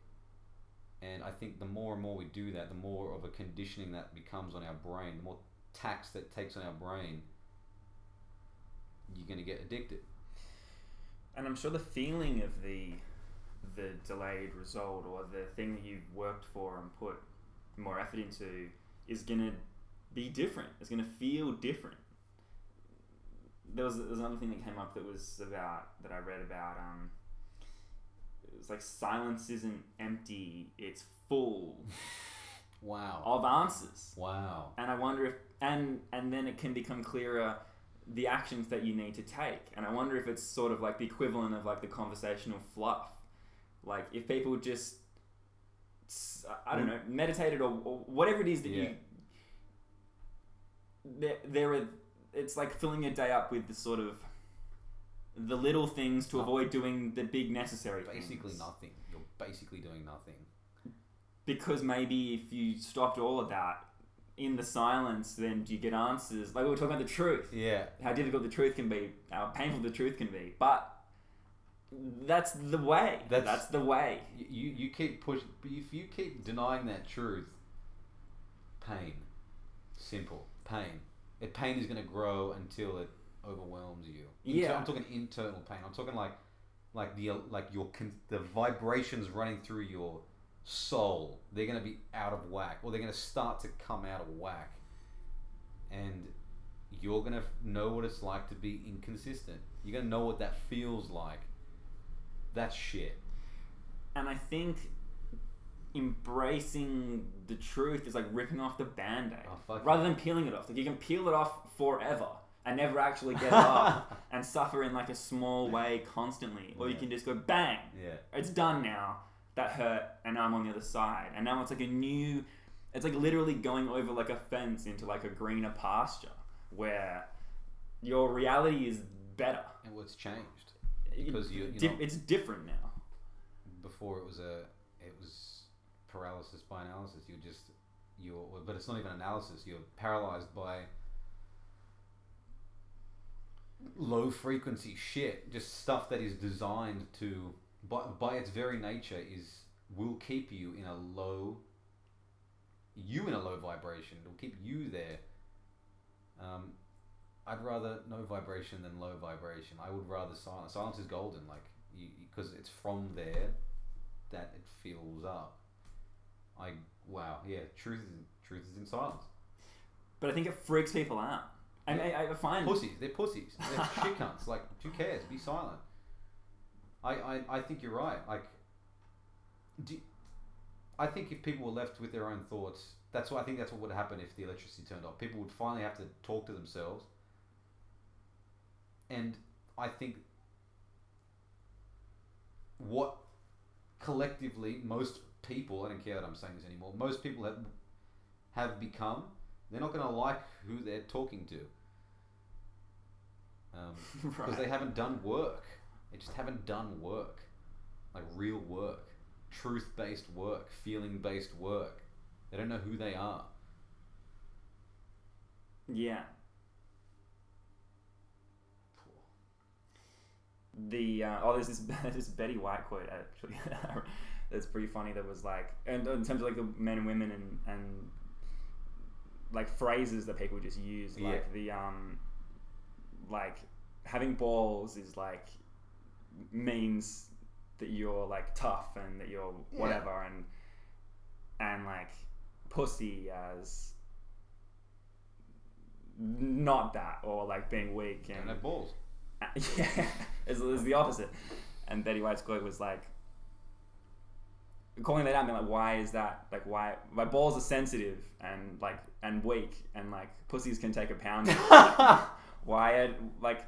And I think the more and more we do that, the more of a conditioning that becomes on our brain, the more tax that takes on our brain, you're going to get addicted. And I'm sure the feeling of the the delayed result or the thing that you've worked for and put more effort into is gonna be different. It's gonna feel different. There was, there was another thing that came up that was about that I read about. Um, it was like silence isn't empty; it's full Wow. of answers. Wow. and I wonder if and and then it can become clearer the actions that you need to take and I wonder if it's sort of like the equivalent of like the conversational fluff like if people just I don't know meditated or, or whatever it is that Yeah. you there, there are it's like filling your day up with the sort of the little things to avoid doing the big necessary Basically things. nothing. You're basically doing nothing. because maybe if you stopped all of that in the silence, then do you get answers? Like we were talking about the truth, Yeah. how difficult the truth can be, how painful the truth can be. But that's the way. That's- That's, the way. You, you keep push if you keep denying that truth, pain. Simple. Pain. It pain is going to grow until it overwhelms you. Inter- Yeah. I'm talking internal pain. I'm talking like, like the like your con- the vibrations running through your soul. They're going to be out of whack, or they're going to start to come out of whack, and you're going to know what it's like to be inconsistent. You're going to know what that feels like. That's shit. And I think embracing the truth is like ripping off the band aid Oh, rather yeah. than peeling it off. Like you can peel it off forever and never actually get off and suffer in like a small way constantly. Or you can just go bang, Yeah. it's done now. That hurt, and now I'm on the other side. And now it's like a new, it's like literally going over like a fence into like a greener pasture where your reality is better. And what's changed? Because you- you know- it's different now. before it was a it was paralysis by analysis you're just you're but it's not even analysis you're paralyzed by low frequency shit just stuff that is designed to by, by its very nature is will keep you in a low you in a low vibration it'll keep you there um, I'd rather no vibration than low vibration. I would rather silence. Silence is golden, like because it's from there that it fills up. I wow, yeah. Truth is truth is in silence. But I think it freaks people out. I, I, I find Pussies, they're pussies. They're shit cunts. Like who cares? Be silent. I I, I think you're right. Like, do, I think if people were left with their own thoughts, that's what I think that's what would happen if the electricity turned off. People would finally have to talk to themselves. And I think what collectively most people, I don't care that I'm saying this anymore, most people have have become, they're not going to like who they're talking to. Um, because they haven't done work. They just haven't done work, like real work, truth-based work, feeling-based work. They don't know who they are. yeah. The uh, oh, there's this this Betty White quote actually that's pretty funny. That was like, and in terms of like the men and women and and like phrases that people just use, Yeah. like the um, like having balls is like means that you're like tough and that you're Yeah. whatever and and like pussy as not that or like being weak and have balls. yeah, it's, it's the opposite. And Betty White's quote was like, calling that out, being like, why is that? Like, why my balls are sensitive and like and weak and like pussies can take a pound. why? Are, like,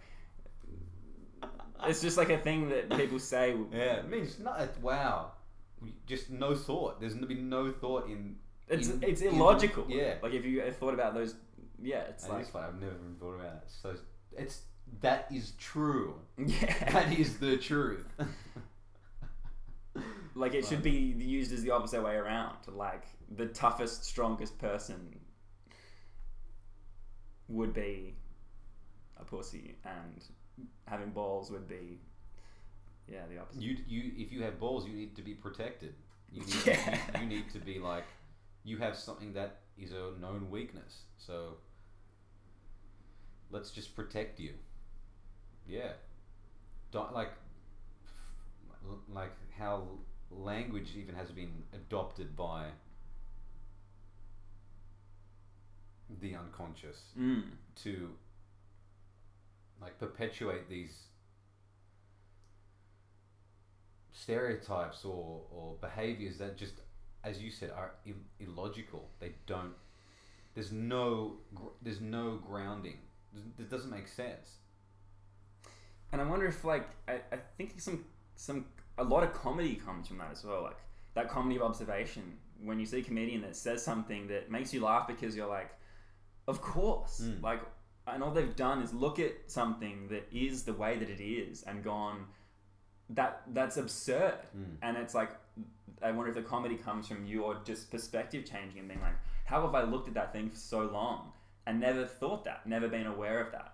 it's just like a thing that people say. Yeah, it means not. Wow, just no thought. There's been no thought in. It's in- it's in- illogical. yeah, Like if you thought about those, yeah, it's That like is funny. I've never even thought about that. So it's that is true. yeah, That is the truth. like it should be used as the opposite way around. Like the toughest, strongest person would be a pussy, and having balls would be yeah the opposite. You you if you have balls, you need to be protected. You need, Yeah. you, you need to be like you have something that is a known weakness. So let's just protect you. Yeah. Don't like like how language even has been adopted by the unconscious Mm. to like perpetuate these stereotypes or, or behaviors that just as you said are Ill- illogical. They don't there's no gr- there's no grounding. It doesn't make sense. And I wonder if like I, I think some some a lot of comedy comes from that as well. Like that comedy of observation. When you see a comedian that says something that makes you laugh because you're like, of course. Mm. Like and all they've done is look at something that is the way that it is and gone that that's absurd. Mm. And it's like I wonder if the comedy comes from your just perspective changing and being like, how have I looked at that thing for so long and never thought that, never been aware of that?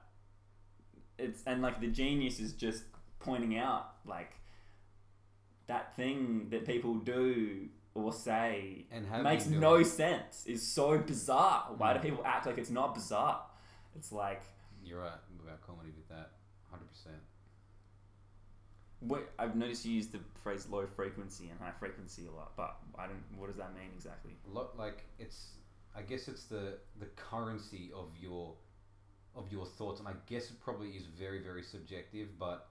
It's and like the genius is just pointing out like that thing that people do or say And have makes no sense. Is so bizarre. Why do Mm. people act like it's not bizarre? It's like You're right about comedy with that, hundred percent. what I've noticed you use the phrase low frequency and high frequency a lot, but I don't. What does that mean exactly? Lo- like it's, I guess it's the the currency of your, of your thoughts, and I guess it probably is very very subjective, but.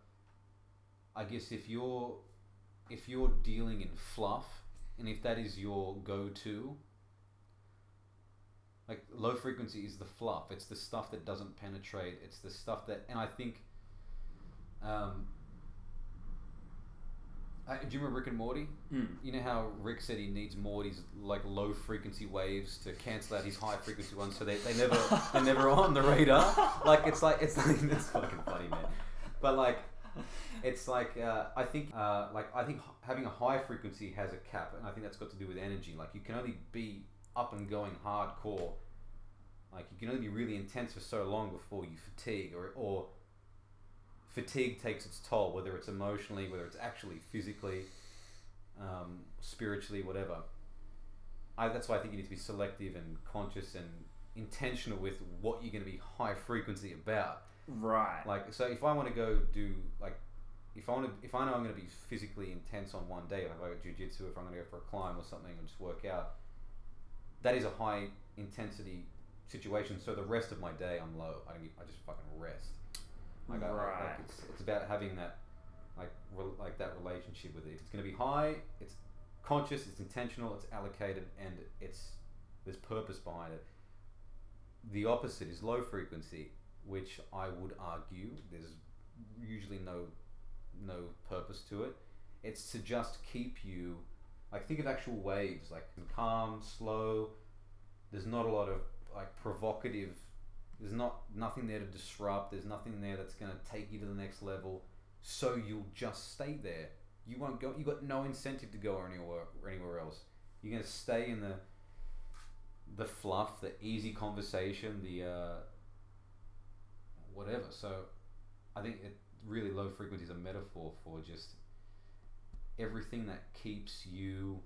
I guess if you're, if you're dealing in fluff, and if that is your go-to. Like low frequency is the fluff. It's the stuff that doesn't penetrate. It's the stuff that, and I think. Um, I, do you remember Rick and Morty? Mm. You know how Rick said he needs Morty's like low frequency waves to cancel out his high frequency ones, so they, they never they're never on the radar. Like it's like it's like it's fucking funny, man. But like it's like uh, I think uh, like I think having a high frequency has a cap, and I think that's got to do with energy. Like you can only be up and going hardcore. Like you can only be really intense for so long before you fatigue, or or fatigue takes its toll, whether it's emotionally, whether it's actually physically, um, spiritually, whatever. I, that's why I think you need to be selective and conscious and intentional with what you're going to be high frequency about. Right. Like, so if I want to go do like, if I want to, if I know I'm going to be physically intense on one day, like I got jujitsu, if I'm going to go for a climb or something and just work out, that is a high intensity situation. So the rest of my day, I'm low. I, don't I just fucking rest. Like, I, like Right. it's, it's about having that, like, re- like that relationship with it. If it's going to be high, it's conscious, it's intentional, it's allocated, and it's there's purpose behind it. The opposite is low frequency, which I would argue there's usually no no purpose to it. It's to just keep you like think of actual waves, like calm, slow. There's not a lot of like provocative. There's not nothing there to disrupt. There's nothing there that's going to take you to the next level. So you'll just stay there. You won't go. You got no incentive to go anywhere anywhere else. You're going to stay in the the fluff, the easy conversation, the uh, whatever. So I think it really low frequency is a metaphor for just everything that keeps you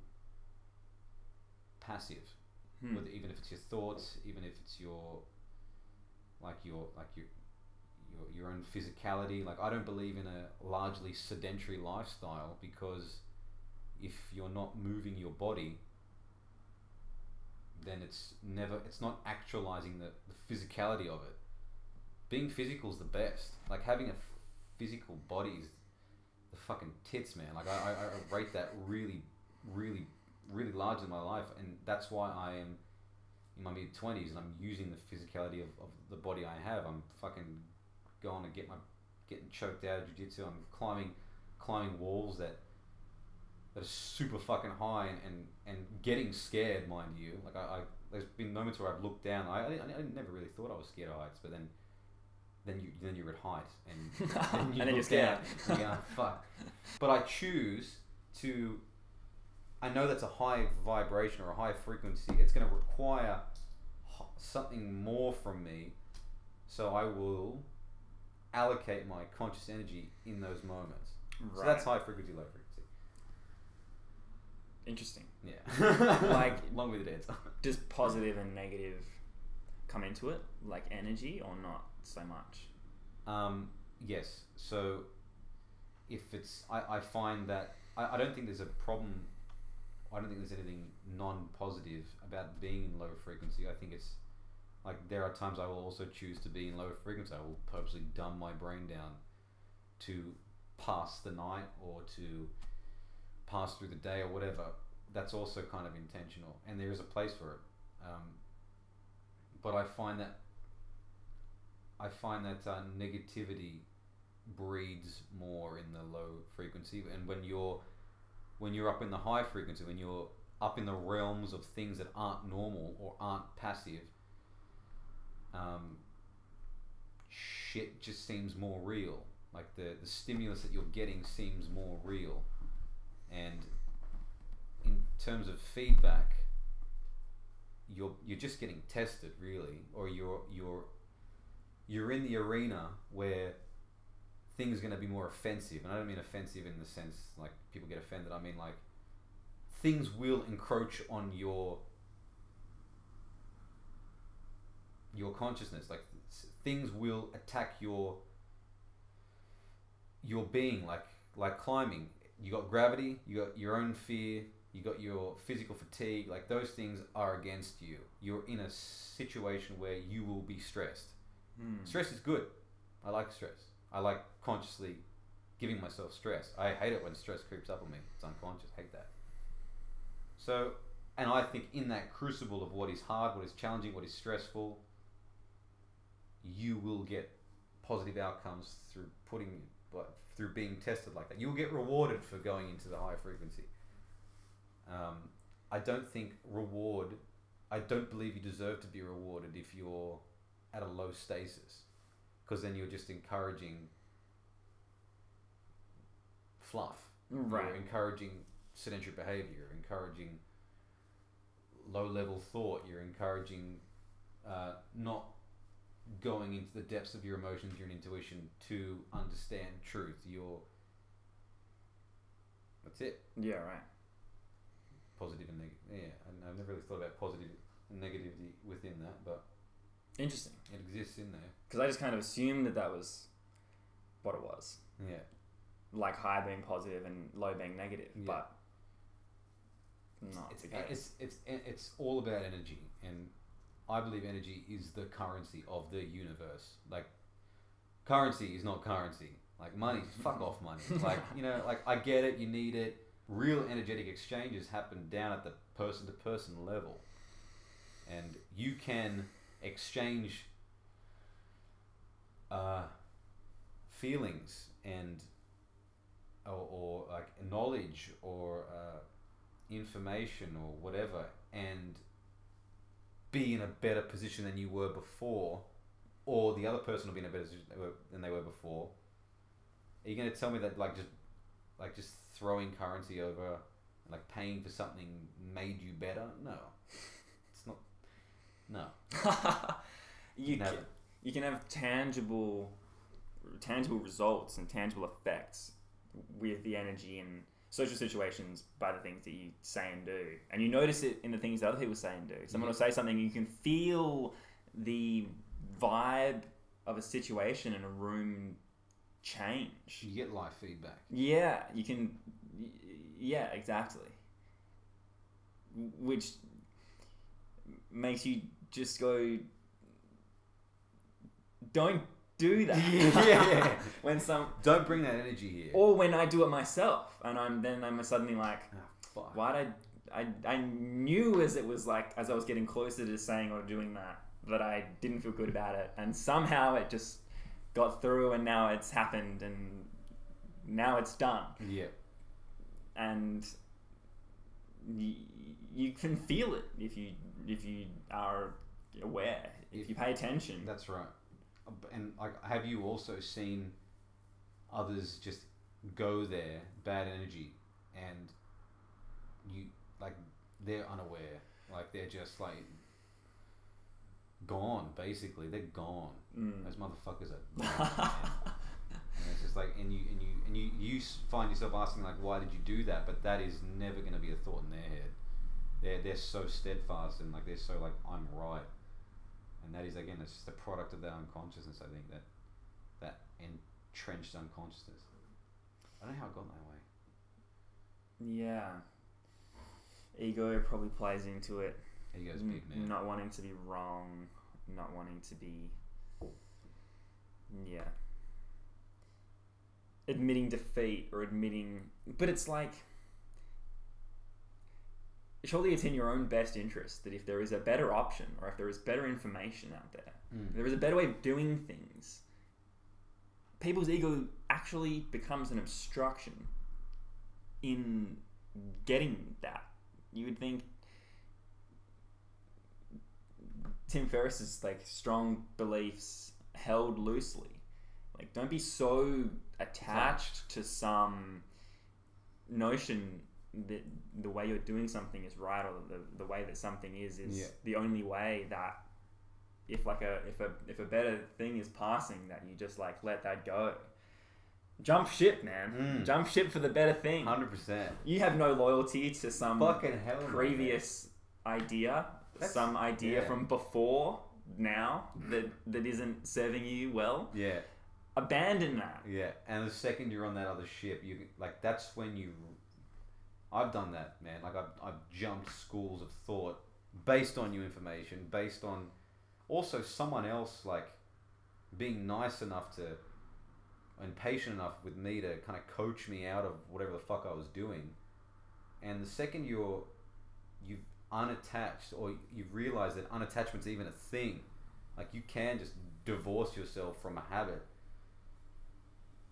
passive Hmm. whether even if it's your thoughts, even if it's your like your like your your your own physicality. Like I don't believe in a largely sedentary lifestyle because if you're not moving your body, then it's never it's not actualizing the, the physicality of it. Being physical is the best. Like having a physical bodies, the fucking tits, man. Like I, I, I rate that really, really, really large in my life, and that's why I am in my mid twenties and I'm using the physicality of, of the body I have. I'm fucking going to get my getting choked out of jiu-jitsu. I'm climbing climbing walls that that are super fucking high and, and, and getting scared, mind you. Like I, I there's been moments where I've looked down. I, I, I never really thought I was scared of heights, but then then you then you're at height and and then look you're scared. and you go, fuck. But I choose to. I know that's a high vibration or a high frequency. It's going to require something more from me, so I will allocate my conscious energy in those moments. So that's high frequency, low frequency. Interesting. Yeah. Like- long with the answer. Does positive and negative come into it, like energy, or not so much? Um, yes. So if it's, I, I find that I, I don't think there's a problem. I don't think there's anything non-positive about being in low frequency. I think it's like there are times I will also choose to be in low frequency. I will purposely dumb my brain down to pass the night or to pass through the day or whatever. That's also kind of intentional, and there is a place for it. Um, but I find that I find that uh, negativity breeds more in the low frequency, and when you're when you're up in the high frequency, when you're up in the realms of things that aren't normal or aren't passive, um, shit just seems more real. Like the the stimulus that you're getting seems more real, and in terms of feedback, you're you're just getting tested really, or you're you're you're in the arena where things are going to be more offensive, and I don't mean offensive in the sense like people get offended. I mean like things will encroach on your your consciousness. Like things will attack your your being. Like like climbing, you got gravity, you got your own fear, you got your physical fatigue. Like those things are against you. You're in a situation where you will be stressed. Hmm. Stress is good. I like stress. I like consciously giving myself stress. I hate it when stress creeps up on me. It's unconscious. hate that. So, and I think in that crucible of what is hard, what is challenging, what is stressful, you will get positive outcomes through putting, through being tested like that. You'll get rewarded for going into the high frequency. Um, I don't think reward. I don't believe you deserve to be rewarded if you're at a low stasis, because then you're just encouraging fluff. Right. You're encouraging sedentary behavior. You're encouraging low level thought. You're encouraging uh, not going into the depths of your emotions, your intuition to understand truth. You're that's it. Yeah, right. Positive and negative. Yeah, and I've never really thought about positive and negativity within that, but Interesting. it exists in there. Because I just kind of assumed that that was what it was. Yeah. Like high being positive and low being negative, Yeah. but not it's, it's it's it's all about energy and i believe energy is the currency of the universe like currency is not currency like money fuck off money like you know like i get it you need it real energetic exchanges happen down at the person to person level and you can exchange uh, feelings and or, or like knowledge or uh, information or whatever and be in a better position than you were before or the other person will be in a better position than they were- before are you going to tell me that like just like just throwing currency over like paying for something made you better? No no you Never. can, you can have tangible tangible results and tangible effects with the energy and social situations by the things that you say and do and you notice it in the things that other people say and do someone will mm-hmm. say something you can feel the vibe of a situation in a room change you get live feedback yeah, you can. Yeah, exactly. Which makes you just go. Don't do that. Yeah, yeah. when some, don't bring that energy here or when I do it myself, and I'm then I'm suddenly like, Ah, fuck. why did I? I I knew as it was like as I was getting closer to saying or doing that that I didn't feel good about it, and somehow it just got through, and now it's happened, and now it's done yeah and you, you can feel it if you if you are aware if you pay attention That's right. And like, have you also seen others just go there, bad energy, and you like they're unaware, like they're just like gone. Basically, they're gone. Mm. Those motherfuckers are. Gone, and it's just like, and you and you and you you find yourself asking like, why did you do that? But that is never going to be a thought in their head. They're they're so steadfast and like they're so like I'm right, and that is again it's just a product of their unconsciousness. I think that that entrenched unconsciousness. I don't know how it got that way. yeah ego probably plays into it Ego's big man. not wanting to be wrong not wanting to be yeah admitting defeat or admitting but it's like surely it's in your own best interest that if there is a better option or if there is better information out there Mm. there is a better way of doing things people's ego actually becomes an obstruction in getting that you would think Tim Ferriss's like strong beliefs held loosely. Like, don't be so attached to some notion that the way you're doing something is right or the, the way that something is is Yeah. the only way that if like a if a if a better thing is passing that you just like let that go jump ship, man. Mm. Jump ship for the better thing. Hundred percent. You have no loyalty to some Fucking hell, previous idea, That's- some idea yeah. from before now that that isn't serving you well. Yeah. Abandon that. Yeah, and the second you're on that other ship, you like that's when you. I've done that, man. Like I've, I've jumped schools of thought based on new information, based on also someone else like being nice enough to and patient enough with me to kind of coach me out of whatever the fuck I was doing. And the second you're you've unattached or you've realized that unattachment's even a thing, like you can just divorce yourself from a habit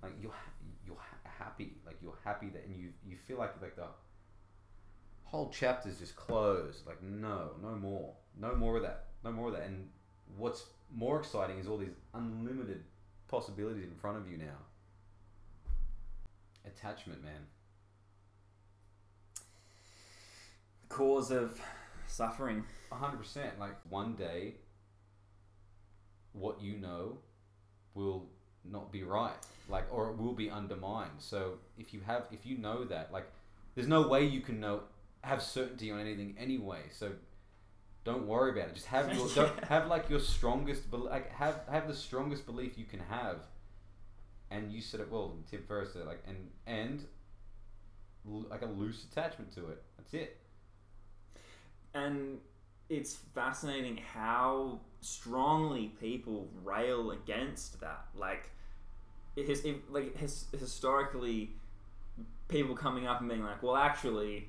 like you're you're happy like you're happy that and you you feel like like the whole chapter's just closed. Like no no more. No more of that. No more of that. And what's more exciting is all these unlimited possibilities in front of you now. Attachment man. Cause of suffering. 100% like one day what you know will not be right. Like or it will be undermined. So if you have if you know that like there's no way you can know have certainty on anything anyway so don't worry about it. Just have your don't, have like your strongest bel- like have have the strongest belief you can have and you said it well Tim Ferriss said like and and l- like a loose attachment to it. That's it. And it's fascinating how strongly people rail against that. Like, it has, it, like his, historically, people coming up and being like, "Well, actually,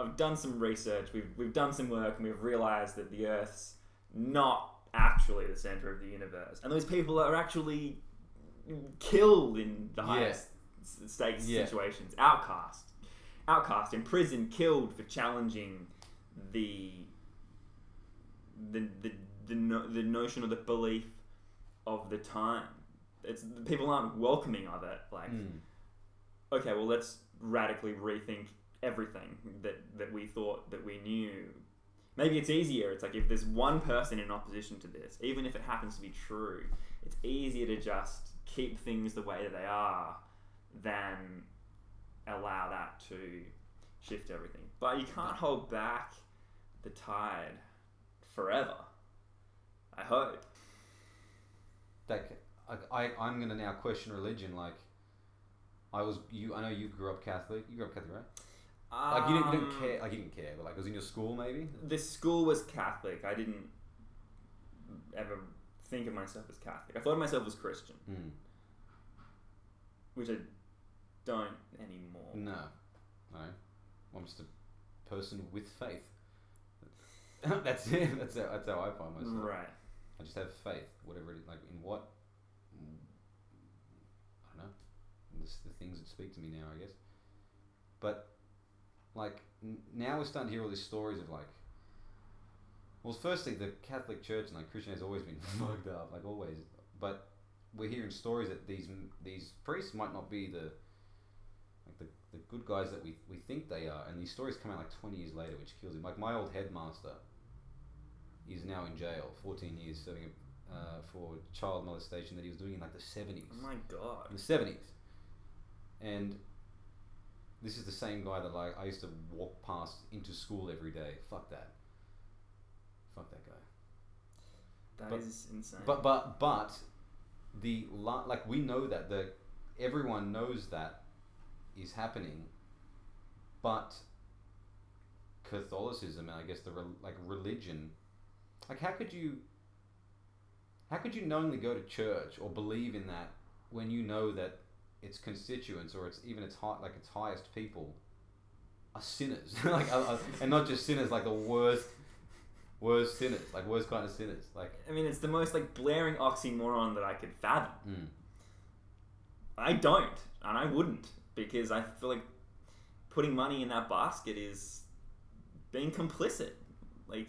I've, done some research. We've we've done some work, and we've realized that the Earth's not actually the center of the universe." And those people are actually killed in the highest s stakes Yeah. situations, outcast, outcast, in prison, killed for challenging the the the the, no, the notion or the belief of the time. It's people aren't welcoming of it. Like, Mm. okay, well, let's radically rethink everything that that we thought that we knew. Maybe it's easier. It's like if there's one person in opposition to this, even if it happens to be true, it's easier to just keep things the way that they are than allow that to shift everything. But you can't hold back the tide forever. I hope. like I, I I'm gonna now question religion. Like I was you. I know you grew up Catholic. You grew up Catholic, right? Like you didn't, you didn't Um, care. Like you didn't care, but like it was in your school maybe. The school was Catholic. I didn't ever think of myself as Catholic. I thought of myself as Christian, Mm. which I don't anymore. No, no. I'm just a person with faith. that's it. That's how, that's how I find myself. Right. I just have faith, whatever it is. Like in what? I don't know. This, the things that speak to me now, I guess. But like n- now we're starting to hear all these stories of like. Well, firstly, the Catholic Church and like Christian has always been fucked up, like always. But we're hearing stories that these these priests might not be the like the, the good guys that we, we think they are, and these stories come out like twenty years later, which kills him. Like my old headmaster is now in jail, fourteen years serving a, uh, for child molestation that he was doing in like the seventies Oh my god. in the seventies, and this is the same guy that like I used to walk past into school every day. Fuck that. Fuck that guy. That is but- insane. But but but the like we know that the everyone knows that is happening, but Catholicism and I guess the re- like religion, like how could you how could you knowingly go to church or believe in that when you know that its constituents or its even its high, like its highest people are sinners like uh, uh, and not just sinners like the worst worst sinners like worst kind of sinners like I mean, it's the most like blaring oxymoron that I could fathom. mm. I don't, and I wouldn't, because I feel like putting money in that basket is being complicit. Like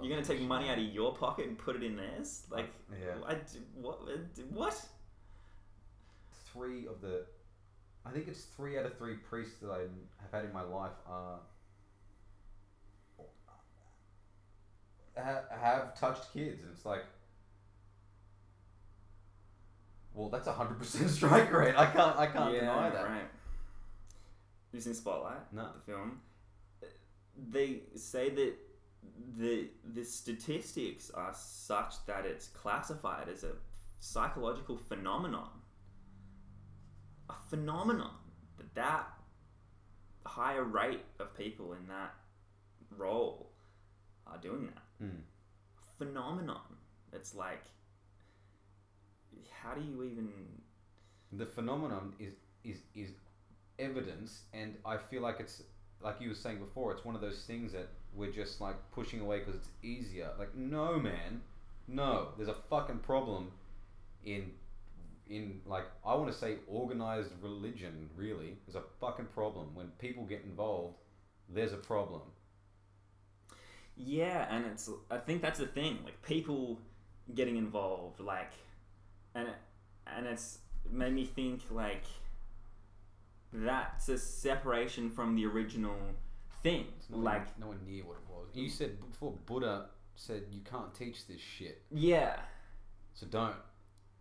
you're gonna take shit. money out of your pocket and put it in theirs. Like yeah. I, what? What? Three of the I think it's three out of three priests that I have had in my life are ha- have touched kids and it's like Well, that's a hundred percent strike rate. I can't. I can't yeah, deny that. right. You've seen Spotlight, No. the film. They say that the the statistics are such that it's classified as a psychological phenomenon. Phenomenon that that higher rate of people in that role are doing that Mm. phenomenon. It's like, how do you even? The phenomenon is is is evidence, and I feel like it's like you were saying before. It's one of those things that we're just like pushing away because it's easier. Like, no, man, no. There's a fucking problem in in like I want to say organized religion. Really, is a fucking problem when people get involved. There's a problem. Yeah, and it's I think that's the thing. Like people getting involved, like, and and it's made me think like that's a separation from the original thing. Like, nowhere near what it was. You said before Buddha said you can't teach this shit, yeah, so don't.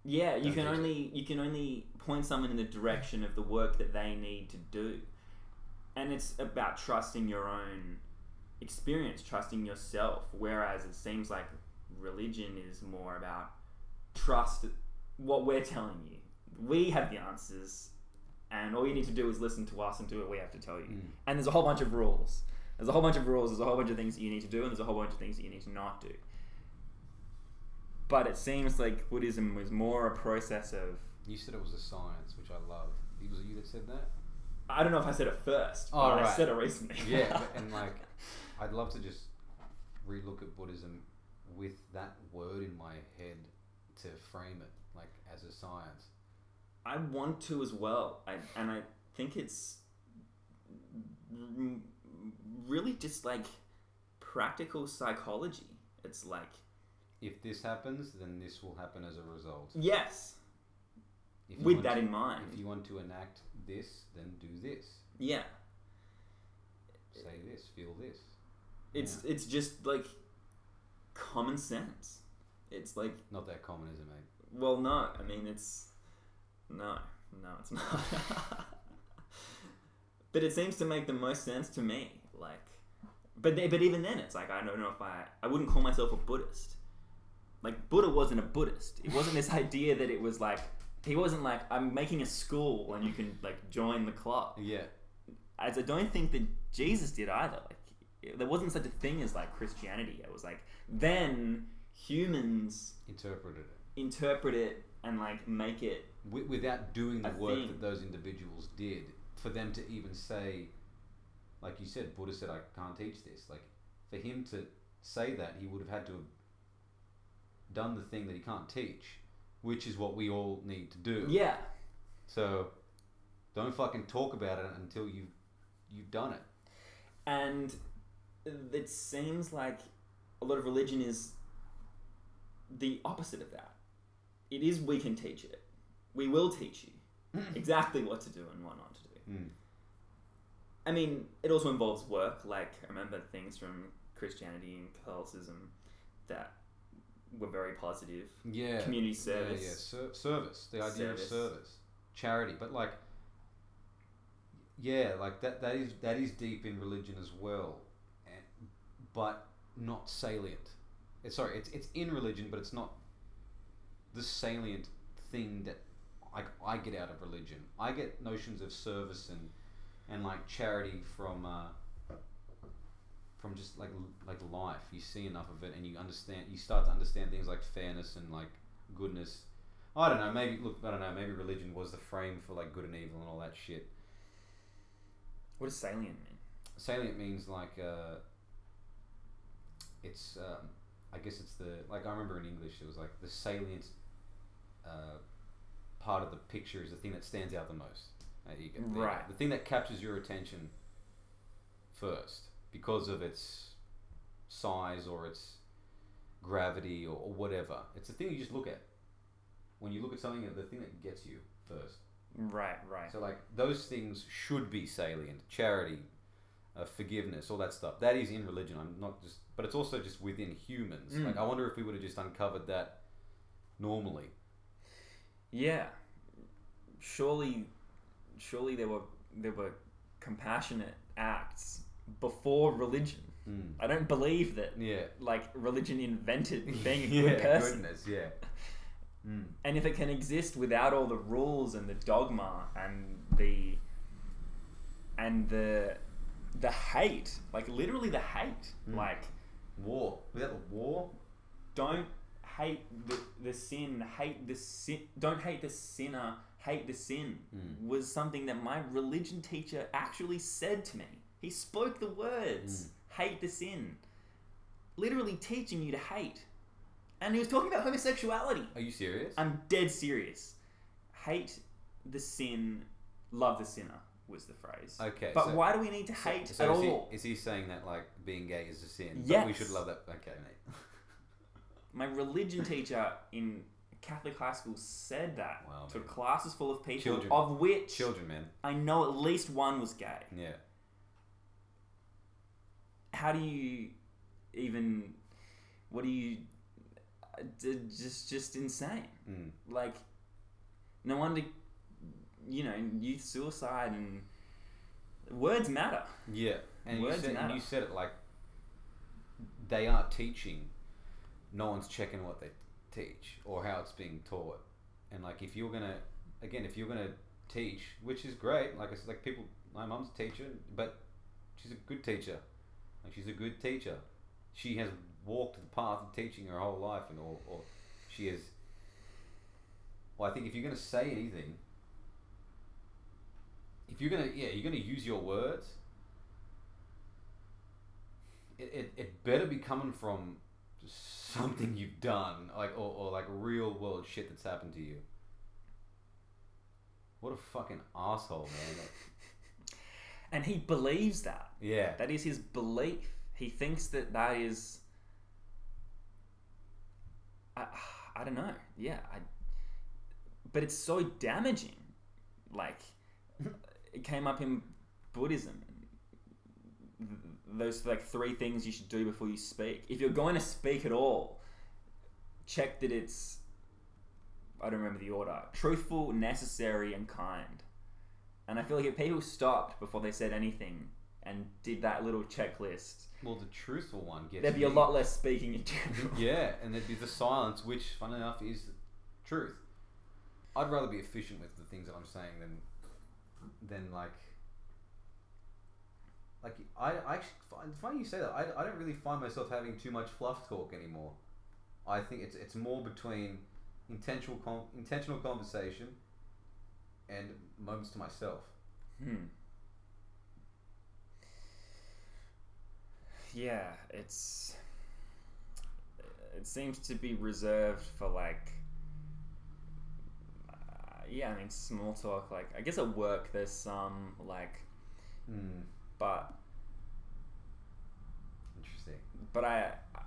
Yeah, you can only you can only point someone in the direction of the work that they need to do, and it's about trusting your own experience, trusting yourself. Whereas it seems like religion is more about trust what we're telling you. We have the answers, and all you need to do is listen to us and do what we have to tell you. Mm. And there's a whole bunch of rules. There's a whole bunch of rules. There's a whole bunch of things that you need to do, and there's a whole bunch of things that you need to not do. But it seems like Buddhism was more a process of. You said it was a science, which I loved. It was you that said that. I don't know if I said it first, oh, but Oh, I right. said it recently. Yeah, but, and like, I'd love to just relook at Buddhism with that word in my head to frame it like as a science. I want to as well, I, and I think it's really just like practical psychology. It's like If this happens, then this will happen as a result. yes, If you with want that to, in mind. if you want to enact this, then do this. yeah, Say this. Feel this. it's it's just like common sense. It's like Not that common, is it, mate? well, no, I mean it's no, no, it's not. but it seems to make the most sense to me. Like, but they, but even then, it's like I don't know if I I wouldn't call myself a Buddhist. Like Buddha wasn't a Buddhist. It wasn't this idea that it was like he wasn't like I'm making a school and you can like join the club. Yeah. As I don't think that Jesus did either. Like there wasn't such a thing as like Christianity. It was like then humans Interpreted it. interpret it and like make it Wi- without doing the work thing. that those individuals did for them to even say like you said buddha said i can't teach this like for him to say that he would have had to have done the thing that he can't teach which is what we all need to do. Yeah. So don't fucking talk about it until you you've done it. And it seems like a lot of religion is the opposite of that. It is we can teach it. We will teach you exactly what to do and what not to do. Mm. i mean it also involves work like i remember things from christianity and catholicism that were very positive. Yeah. Community service. yeah. Ser- service. The idea Service. of service. Charity. But like yeah like that that is that is deep in religion as well and, but not salient. Eh, sorry it's it's in religion but it's not the salient thing that like I get out of religion. I get notions of service and and like charity from uh, from just like like life you see enough of it and you understand you start to understand things like fairness and like goodness I don't know maybe look I don't know maybe religion was the frame for like good and evil and all that shit what does salient mean salient means like uh, it's um, I guess it's the like I remember in English it was like the salient uh, part of the picture is the thing that stands out the most. There you go. Right. The thing that captures your attention first because of its size or its gravity or, or whatever. It's the thing you just look at. When you look at something, the thing that gets you first. right right So like those things should be salient. Charity, uh, forgiveness, all that stuff. That is in religion. I'm not just, but it's also just within humans. Mm. Like I wonder if we would have just uncovered that normally. yeah, surely, surely there were there were compassionate acts before religion. Mm. I don't believe that Yeah. like religion invented being a yeah, good person. Goodness, yeah. Mm. And if it can exist without all the rules and the dogma and the and the the hate, like literally the hate, Mm. like War. Without the war, don't hate the, the sin, hate the sin, don't hate the sinner, hate the sin Mm. was something that my religion teacher actually said to me. He spoke the words, mm. hate the sin, literally teaching you to hate. And he was talking about homosexuality. are you serious? I'm dead serious. Hate the sin, love the sinner was the phrase. Okay, But so- why do we need to hate so at is he, all? is he saying that like being gay is a sin? But we should love that. Okay, mate. My religion teacher in Catholic high school said that Wow, to man. classes full of people, Children. of which Children, man. I know at least one was gay. Yeah. How do you even? What do you? Just, just insane. Mm. Like, no wonder, you know, youth suicide and words matter. Yeah, and you Words said, and matter. you said it like they are teaching. No one's checking what they teach or how it's being taught, and like if you're gonna, again, if you're gonna teach, which is great. Like it's like people, my mum's a teacher, but she's a good teacher. Like she's a good teacher. She has walked the path of teaching her whole life, and or, or she has. Well, I think if you're gonna say anything, if you're gonna yeah, you're gonna use your words. It, it, it better be coming from something you've done, like or, or like real world shit that's happened to you. What a fucking asshole, man! And he believes that. yeah, That is his belief. He thinks that that is. I, I don't know. Yeah. I, but it's so damaging. Like, it came up in Buddhism. Those like three things you should do before you speak. If you're going to speak at all, check that it's. I don't remember the order. Truthful, necessary, and kind. And I feel like if people stopped before they said anything and did that little checklist, well, the truthful one gets. there'd be a me. lot less speaking in general. Yeah, and there'd be the silence, which, fun enough, is truth. I'd rather be efficient with the things that I'm saying than, than like. Like I, I actually find it's funny you say that. I, I don't really find myself having too much fluff talk anymore. I think it's it's more between intentional con- intentional conversation and moments to myself. Hmm. Yeah, it's. It seems to be reserved for like. Uh, yeah, I mean, small talk. Like, I guess at work there's some like, Hmm. but Interesting. but I. I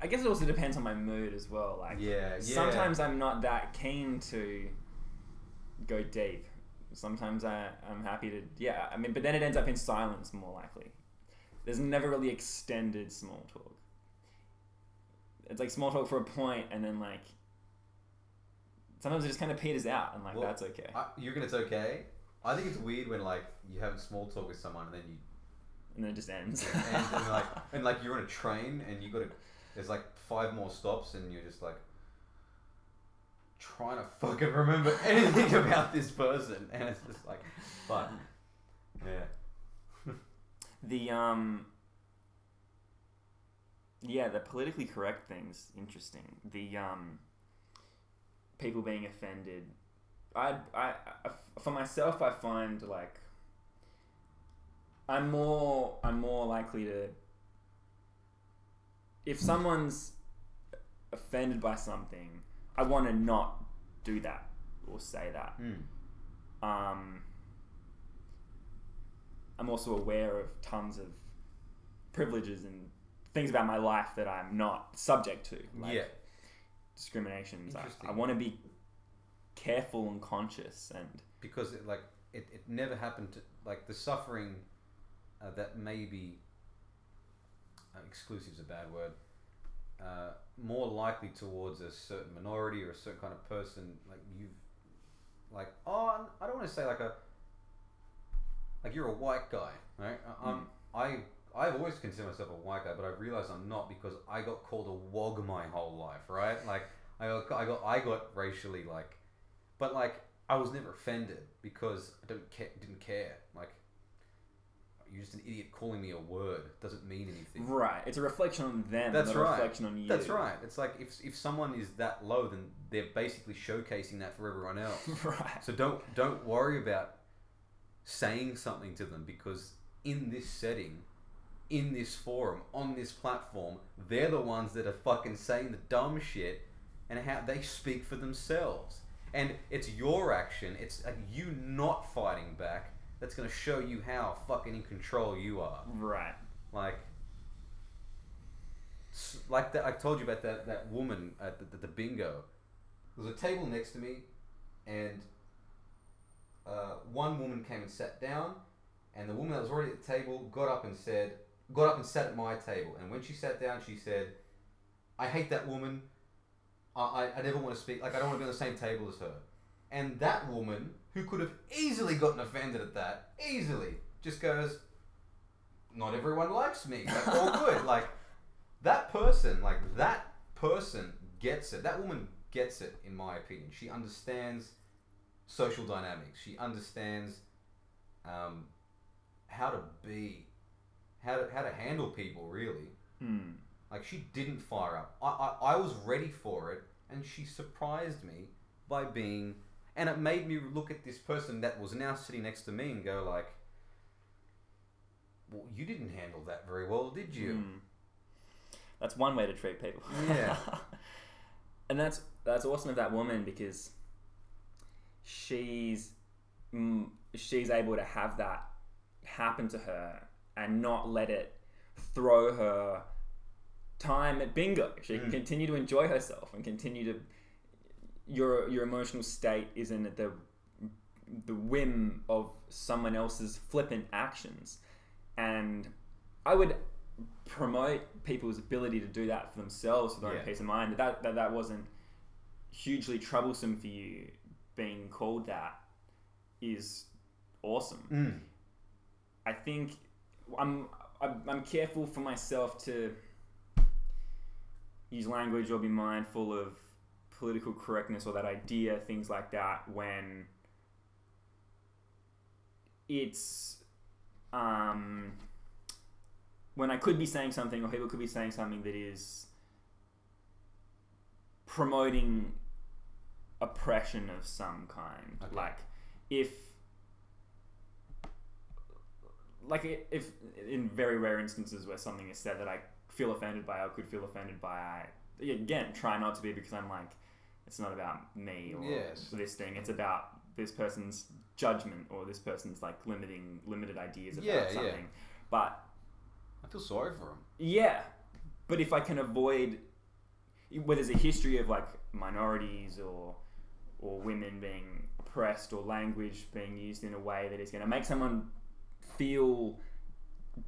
I guess it also depends on my mood as well. Like, Yeah. Yeah. sometimes I'm not that keen to go deep. Sometimes I, I'm happy to, yeah, I mean, but then it ends up in silence more likely. There's never really extended small talk. It's like small talk for a point, and then like, sometimes it just kind of peters out, and like, Well, that's okay. I, you reckon it's okay? I think it's weird when like you have a small talk with someone and then you And then it just ends. and, and like and like you're on a train and you got to there's like five more stops and you're just like trying to fucking remember anything about this person and it's just like fuck yeah the, um, yeah, the politically correct things, interesting. The, um, people being offended. I, I, I, for myself, I find like I'm more, I'm more likely to. If someone's offended by something, I want to not do that or say that. mm. Um, I'm also aware of tons of privileges and things about my life that I'm not subject to. Like yeah discriminations. I, I want to be careful and conscious and because it, like it, it never happened to like the suffering uh, that maybe uh, exclusive is a bad word uh, more likely towards a certain minority or a certain kind of person. Like you've, like oh, I don't want to say like a, like you're a white guy, right? I- I'm, I I've always considered myself a white guy, but I realize I'm not because I got called a wog my whole life, right? Like I got I got I got racially like, but like I was never offended because I don't care, didn't care. Like you're just an idiot calling me a word doesn't mean anything. Right. It's a reflection on them. That's not a right. reflection on you. That's right. It's like if if someone is that low, then they're basically showcasing that for everyone else. right. So don't don't worry about saying something to them because in this setting, in this forum, on this platform, they're the ones that are fucking saying the dumb shit and how they speak for themselves. And it's your action, it's like you not fighting back that's gonna show you how fucking in control you are. Right. Like, like that. I told you about that that woman at the, the, the bingo. There was a table next to me, and uh, one woman came and sat down, and the woman that was already at the table got up and said, got up and sat at my table. And when she sat down, she said, "I hate that woman. I, I, I never want to speak. Like I don't want to be on the same table as her." And that woman, who could have easily gotten offended at that, easily, just goes, not everyone likes me. Like, all good. Like that person, like that person gets it. That woman gets it, in my opinion. She understands social dynamics. She understands um, how to be, how to how to handle people. Really, Hmm. like she didn't fire up. I, I I was ready for it, and she surprised me by being. And it made me look at this person that was now sitting next to me and go like, "Well, you didn't handle that very well, did you?" Hmm. That's one way to treat people. Yeah. and that's that's awesome of that woman because she's mm, she's able to have that happen to her and not let it throw her time at bingo. She can Mm. continue to enjoy herself and continue to your your emotional state isn't at the the whim of someone else's flippant actions. And I would promote people's ability to do that for themselves for their Yeah. own peace of mind. That, that that wasn't hugely troublesome for you being called that is awesome. Mm. I think I'm I'm I'm careful for myself to use language or be mindful of political correctness or that idea, things like that, when it's um, when I could be saying something or people could be saying something that is promoting oppression of some kind. Okay. Like if like if in very rare instances where something is said that I feel offended by or could feel offended by, I again try not to be because I'm like, it's not about me or Yes. this thing. It's about this person's judgment or this person's like limiting limited ideas about Yeah, yeah. something. But I feel sorry for him. yeah, but if I can avoid where there's a history of like minorities or or women being oppressed or language being used in a way that is going to make someone feel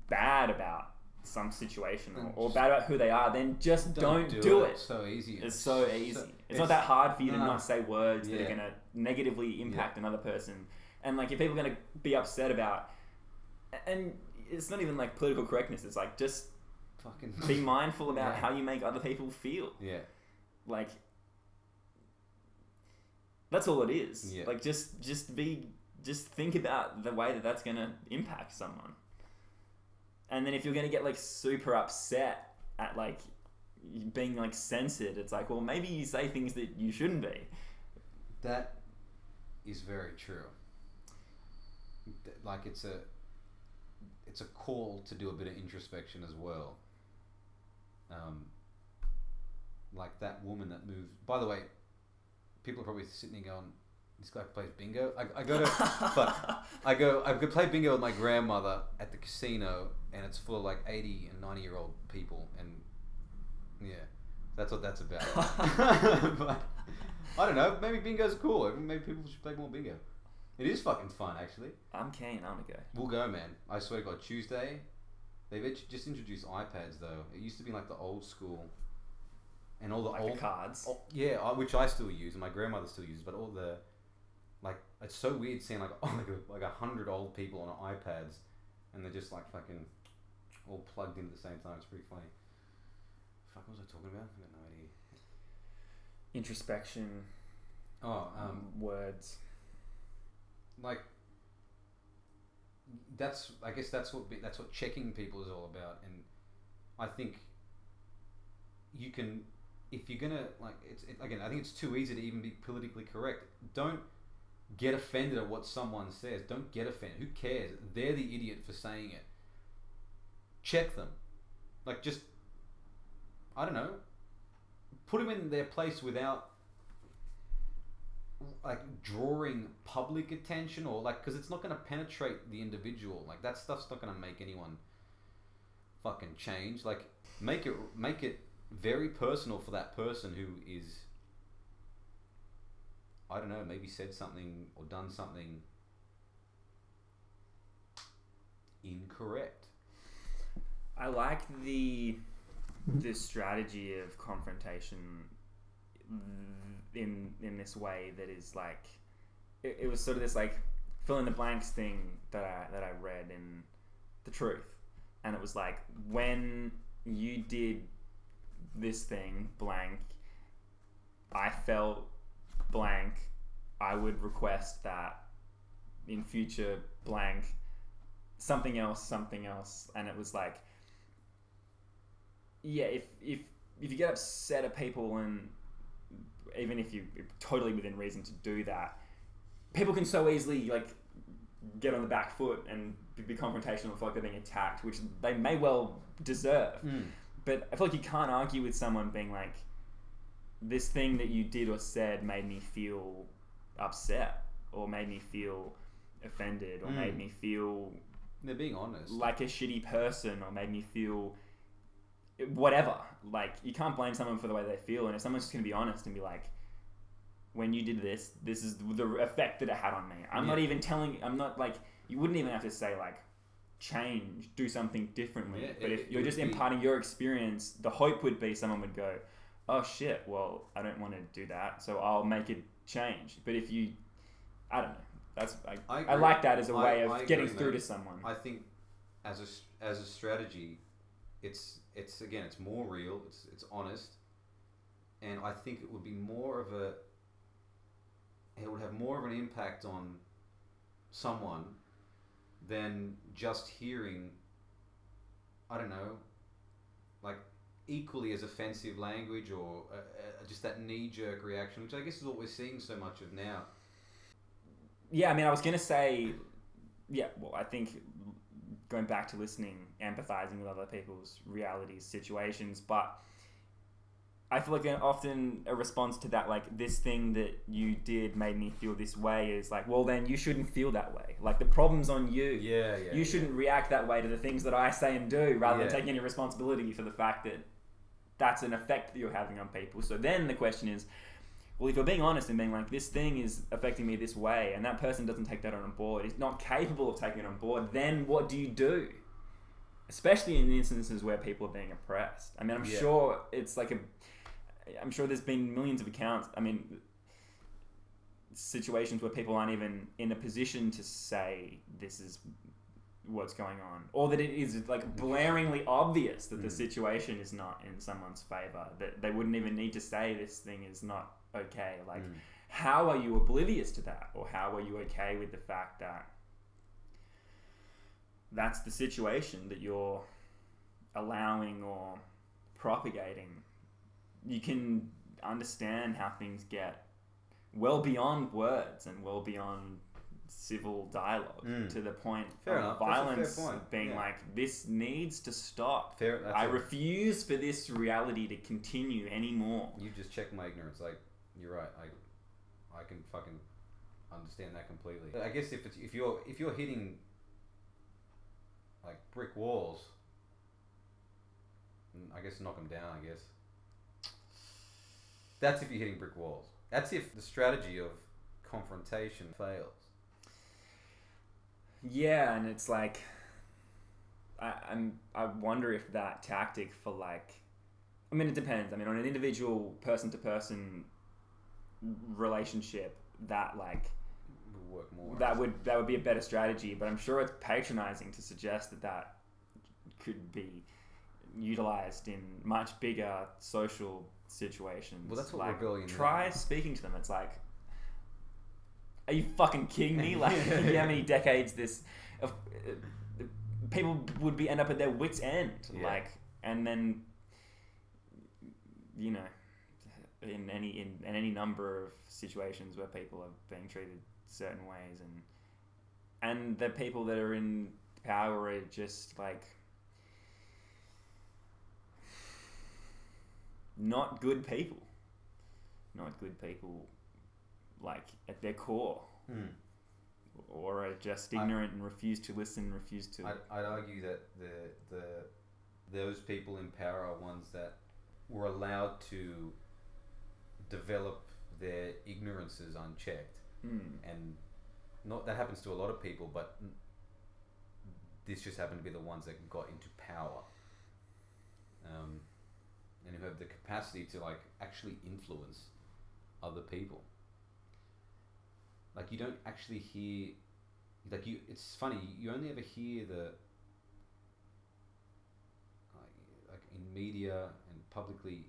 bad about some situation or, or bad about who they are, then just don't, do, it. It's so easy. It's so easy. It's, not that hard for you to not say words that are going to negatively impact another person. And like if people are going to be upset about, and it's not even like political correctness. It's like just fucking be mindful about Yeah. how you make other people feel. yeah. Like that's all it is. Yeah. Like just just be just think about the way that that's going to impact someone. And then if you're going to get like super upset at like being like censored, it's like, well, maybe you say things that you shouldn't be. That is very true. Like it's a it's a call to do a bit of introspection as well. Um, like that woman that moved. By the way, people are probably sitting there going, "This guy plays bingo." I, I go to, but I go I go play bingo with my grandmother at the casino, and it's full of like eighty and ninety year old people, and yeah, that's what that's about. but I don't know. Maybe bingo's cool. Maybe people should play more bingo. It is fucking fun, actually. I'm keen. I'm a go. We'll go, man. I swear to God, Tuesday. They've just introduced iPads though. It used to be like the old school and all the like old the cards. Oh, yeah, which I still use and my grandmother still uses, but all the it's so weird seeing like oh, like a, like a hundred old people on iPads, and they're just like fucking all plugged in at the same time. It's pretty funny. Fuck, what was I talking about? I got no idea. Introspection, Oh, um, um, words. like that's I guess that's what be- that's what checking people is all about, and I think you can if you're gonna like it's it, again I think it's too easy to even be politically correct. Don't get offended at what someone says. Don't get offended. Who cares? They're the idiot for saying it. Check them, like just I don't know. Put them in their place without like drawing public attention or like because it's not going to penetrate the individual like that stuff's not going to make anyone fucking change like make it make it very personal for that person who is i don't know maybe said something or done something incorrect. I like the the strategy of confrontation in in this way that is like it, it was sort of this like fill in the blanks thing that I that I read in the truth, and it was like when you did this thing blank, I felt blank. I would request that in future blank something else something else and it was like yeah, if if if you get upset at people and even if you totally within reason to do that, people can so easily like get on the back foot and be- confrontational and feel like they're being attacked, which they may well deserve. Hmm. But I feel like you can't argue with someone being like, this thing that you did or said made me feel upset or made me feel offended or Mm. made me feel they're being honest like a shitty person or made me feel whatever. Like you can't blame someone for the way they feel, and if someone's just gonna be honest and be like, "When you did this, this is the effect that it had on me." I'm not even telling. I'm not like you wouldn't even have to say like change, do something differently. Yeah, but it- if you're just be- imparting your experience, the hope would be someone would go, "Oh shit, well I don't want to do that, so I'll make a change." But if you, I don't know. That's I, I I, like that as a I- way of getting through to someone. I think as a as a strategy, it's it's again it's more real. It's it's honest, and I think it would be more of a. It would have more of an impact on someone than just hearing. I don't know, like equally as offensive language or uh, uh, just that knee jerk reaction, which I guess is what we're seeing so much of now. Yeah, I mean, I was gonna say, yeah. Well, I think going back to listening, empathizing with other people's realities, situations, but I feel like an- often a response to that, like this thing that you did made me feel this way, is like, well, then you shouldn't feel that way. Like the problem's on you. Yeah, yeah. you shouldn't react that way to the things that I say and do, rather Yeah. than taking any responsibility for the fact that that's an effect that you're having on people. So then the question is, well, if you're being honest and being like, this thing is affecting me this way, and that person doesn't take that on board, is not capable of taking it on board, then what do you do? Especially in instances where people are being oppressed. I mean, I'm Yeah. sure it's like a. I'm sure there's been millions of accounts. I mean, situations where people aren't even in a position to say this is what's going on, or that it is like blaringly obvious that the Mm. situation is not in someone's favor. That they wouldn't even need to say this thing is not okay. Like, Mm. how are you oblivious to that, or how are you okay with the fact that that's the situation that you're allowing or propagating? You can understand how things get well beyond words and well beyond civil dialogue Mm. to the point Fair of enough. That's a fair violence point. being Yeah. like this needs to stop. Fair. I refuse for this reality to continue anymore. You just check my ignorance. Like you're right. I, I can fucking understand that completely. I guess if it's if you're if you're hitting like brick walls, mm, I guess knock them down. I guess that's if you're hitting brick walls. That's if the strategy of confrontation fails. Yeah, and it's like I, I'm I wonder if that tactic for like I mean, it depends. I mean, on an individual person to person relationship, that like work more. that would that would be a better strategy. But I'm sure it's patronizing to suggest that that could be utilized in much bigger social situations. Well, that's what like, rebellion Try is. speaking to them. It's like, are you fucking kidding me? Like, how many decades this? Of, uh, people would be end up at their wits' end. Yeah. Like, and then, you know, in any in, in any number of situations where people are being treated certain ways, and and the people that are in power are just like not good people. Not good people, like at their core, Hmm. or are just I- ignorant and refuse to listen, refuse to. I'd, I'd argue that the the those people in power are ones that were allowed to develop their ignorances unchecked, Mm. and not that happens to a lot of people, but this just happened to be the ones that got into power, um, and who have the capacity to like actually influence other people. Like you don't actually hear, like you. It's funny. You only ever hear the like, like in media and publicly,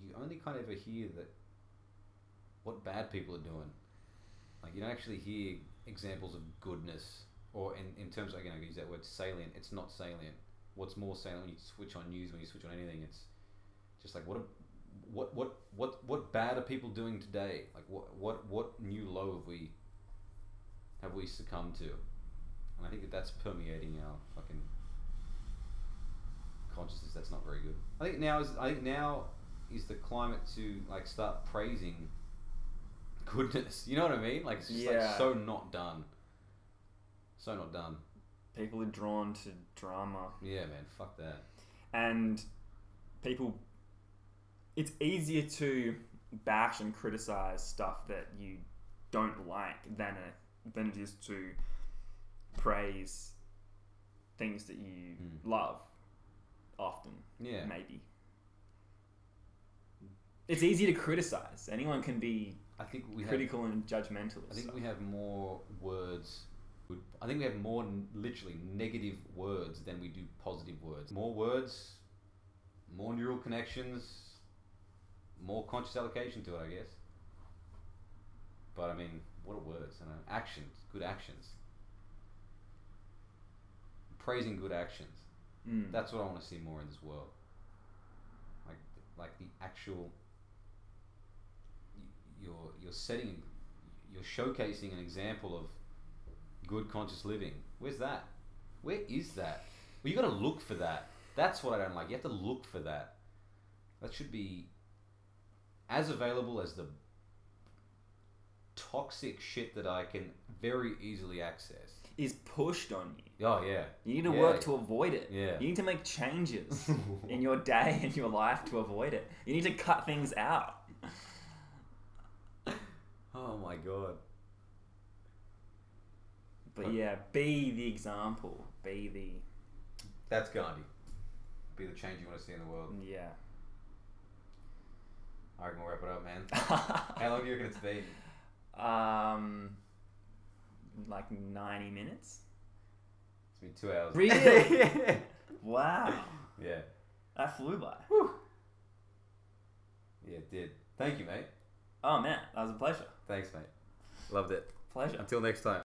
you only kind of ever hear that what bad people are doing. Like you don't actually hear examples of goodness, or in, in terms of again I use that word salient. It's not salient. What's more salient when you switch on news, when you switch on anything, it's just like what a, what what what what bad are people doing today? Like what what what new low have we have we succumbed to? And I think that that's permeating our fucking consciousness. That's not very good. I think now is I think now is the climate to like start praising goodness. You know what I mean? Like it's just Yeah. like so not done. So not done. People are drawn to drama, Yeah, man. Fuck that. and people. It's easier to bash and criticize stuff that you don't like than a, than it is to praise things that you Mm. love. Often, Yeah. maybe. It's easy to criticize. Anyone can be I think we have critical and judgmental. I think stuff. we have more words. I think we have more literally negative words than we do positive words. More words, more neural connections, more conscious allocation to it, I guess. But I mean, what are words? I know. Actions, good actions. Praising good actions. Mm. That's what I want to see more in this world. Like, like the actual. You're you're setting, you're showcasing an example of good conscious living. Where's that? Where is that? Well, you got to look for that. That's what I don't like. You have to look for that. That should be as available as the toxic shit that I can very easily access. is pushed on you. Oh yeah. You need to Yeah. work to avoid it. Yeah. You need to make changes in your day and your life to avoid it. You need to cut things out. Oh my god. But yeah, be the example. Be the That's Gandhi. Be the change you want to see in the world. yeah. I reckon we'll wrap it up, man. How long do you reckon it's been? Um, like ninety minutes. It's been two hours. Really? Wow, yeah. that flew by. Yeah, it did. Thank you, mate. Oh man, that was a pleasure. Thanks, mate. Loved it. Pleasure. Until next time.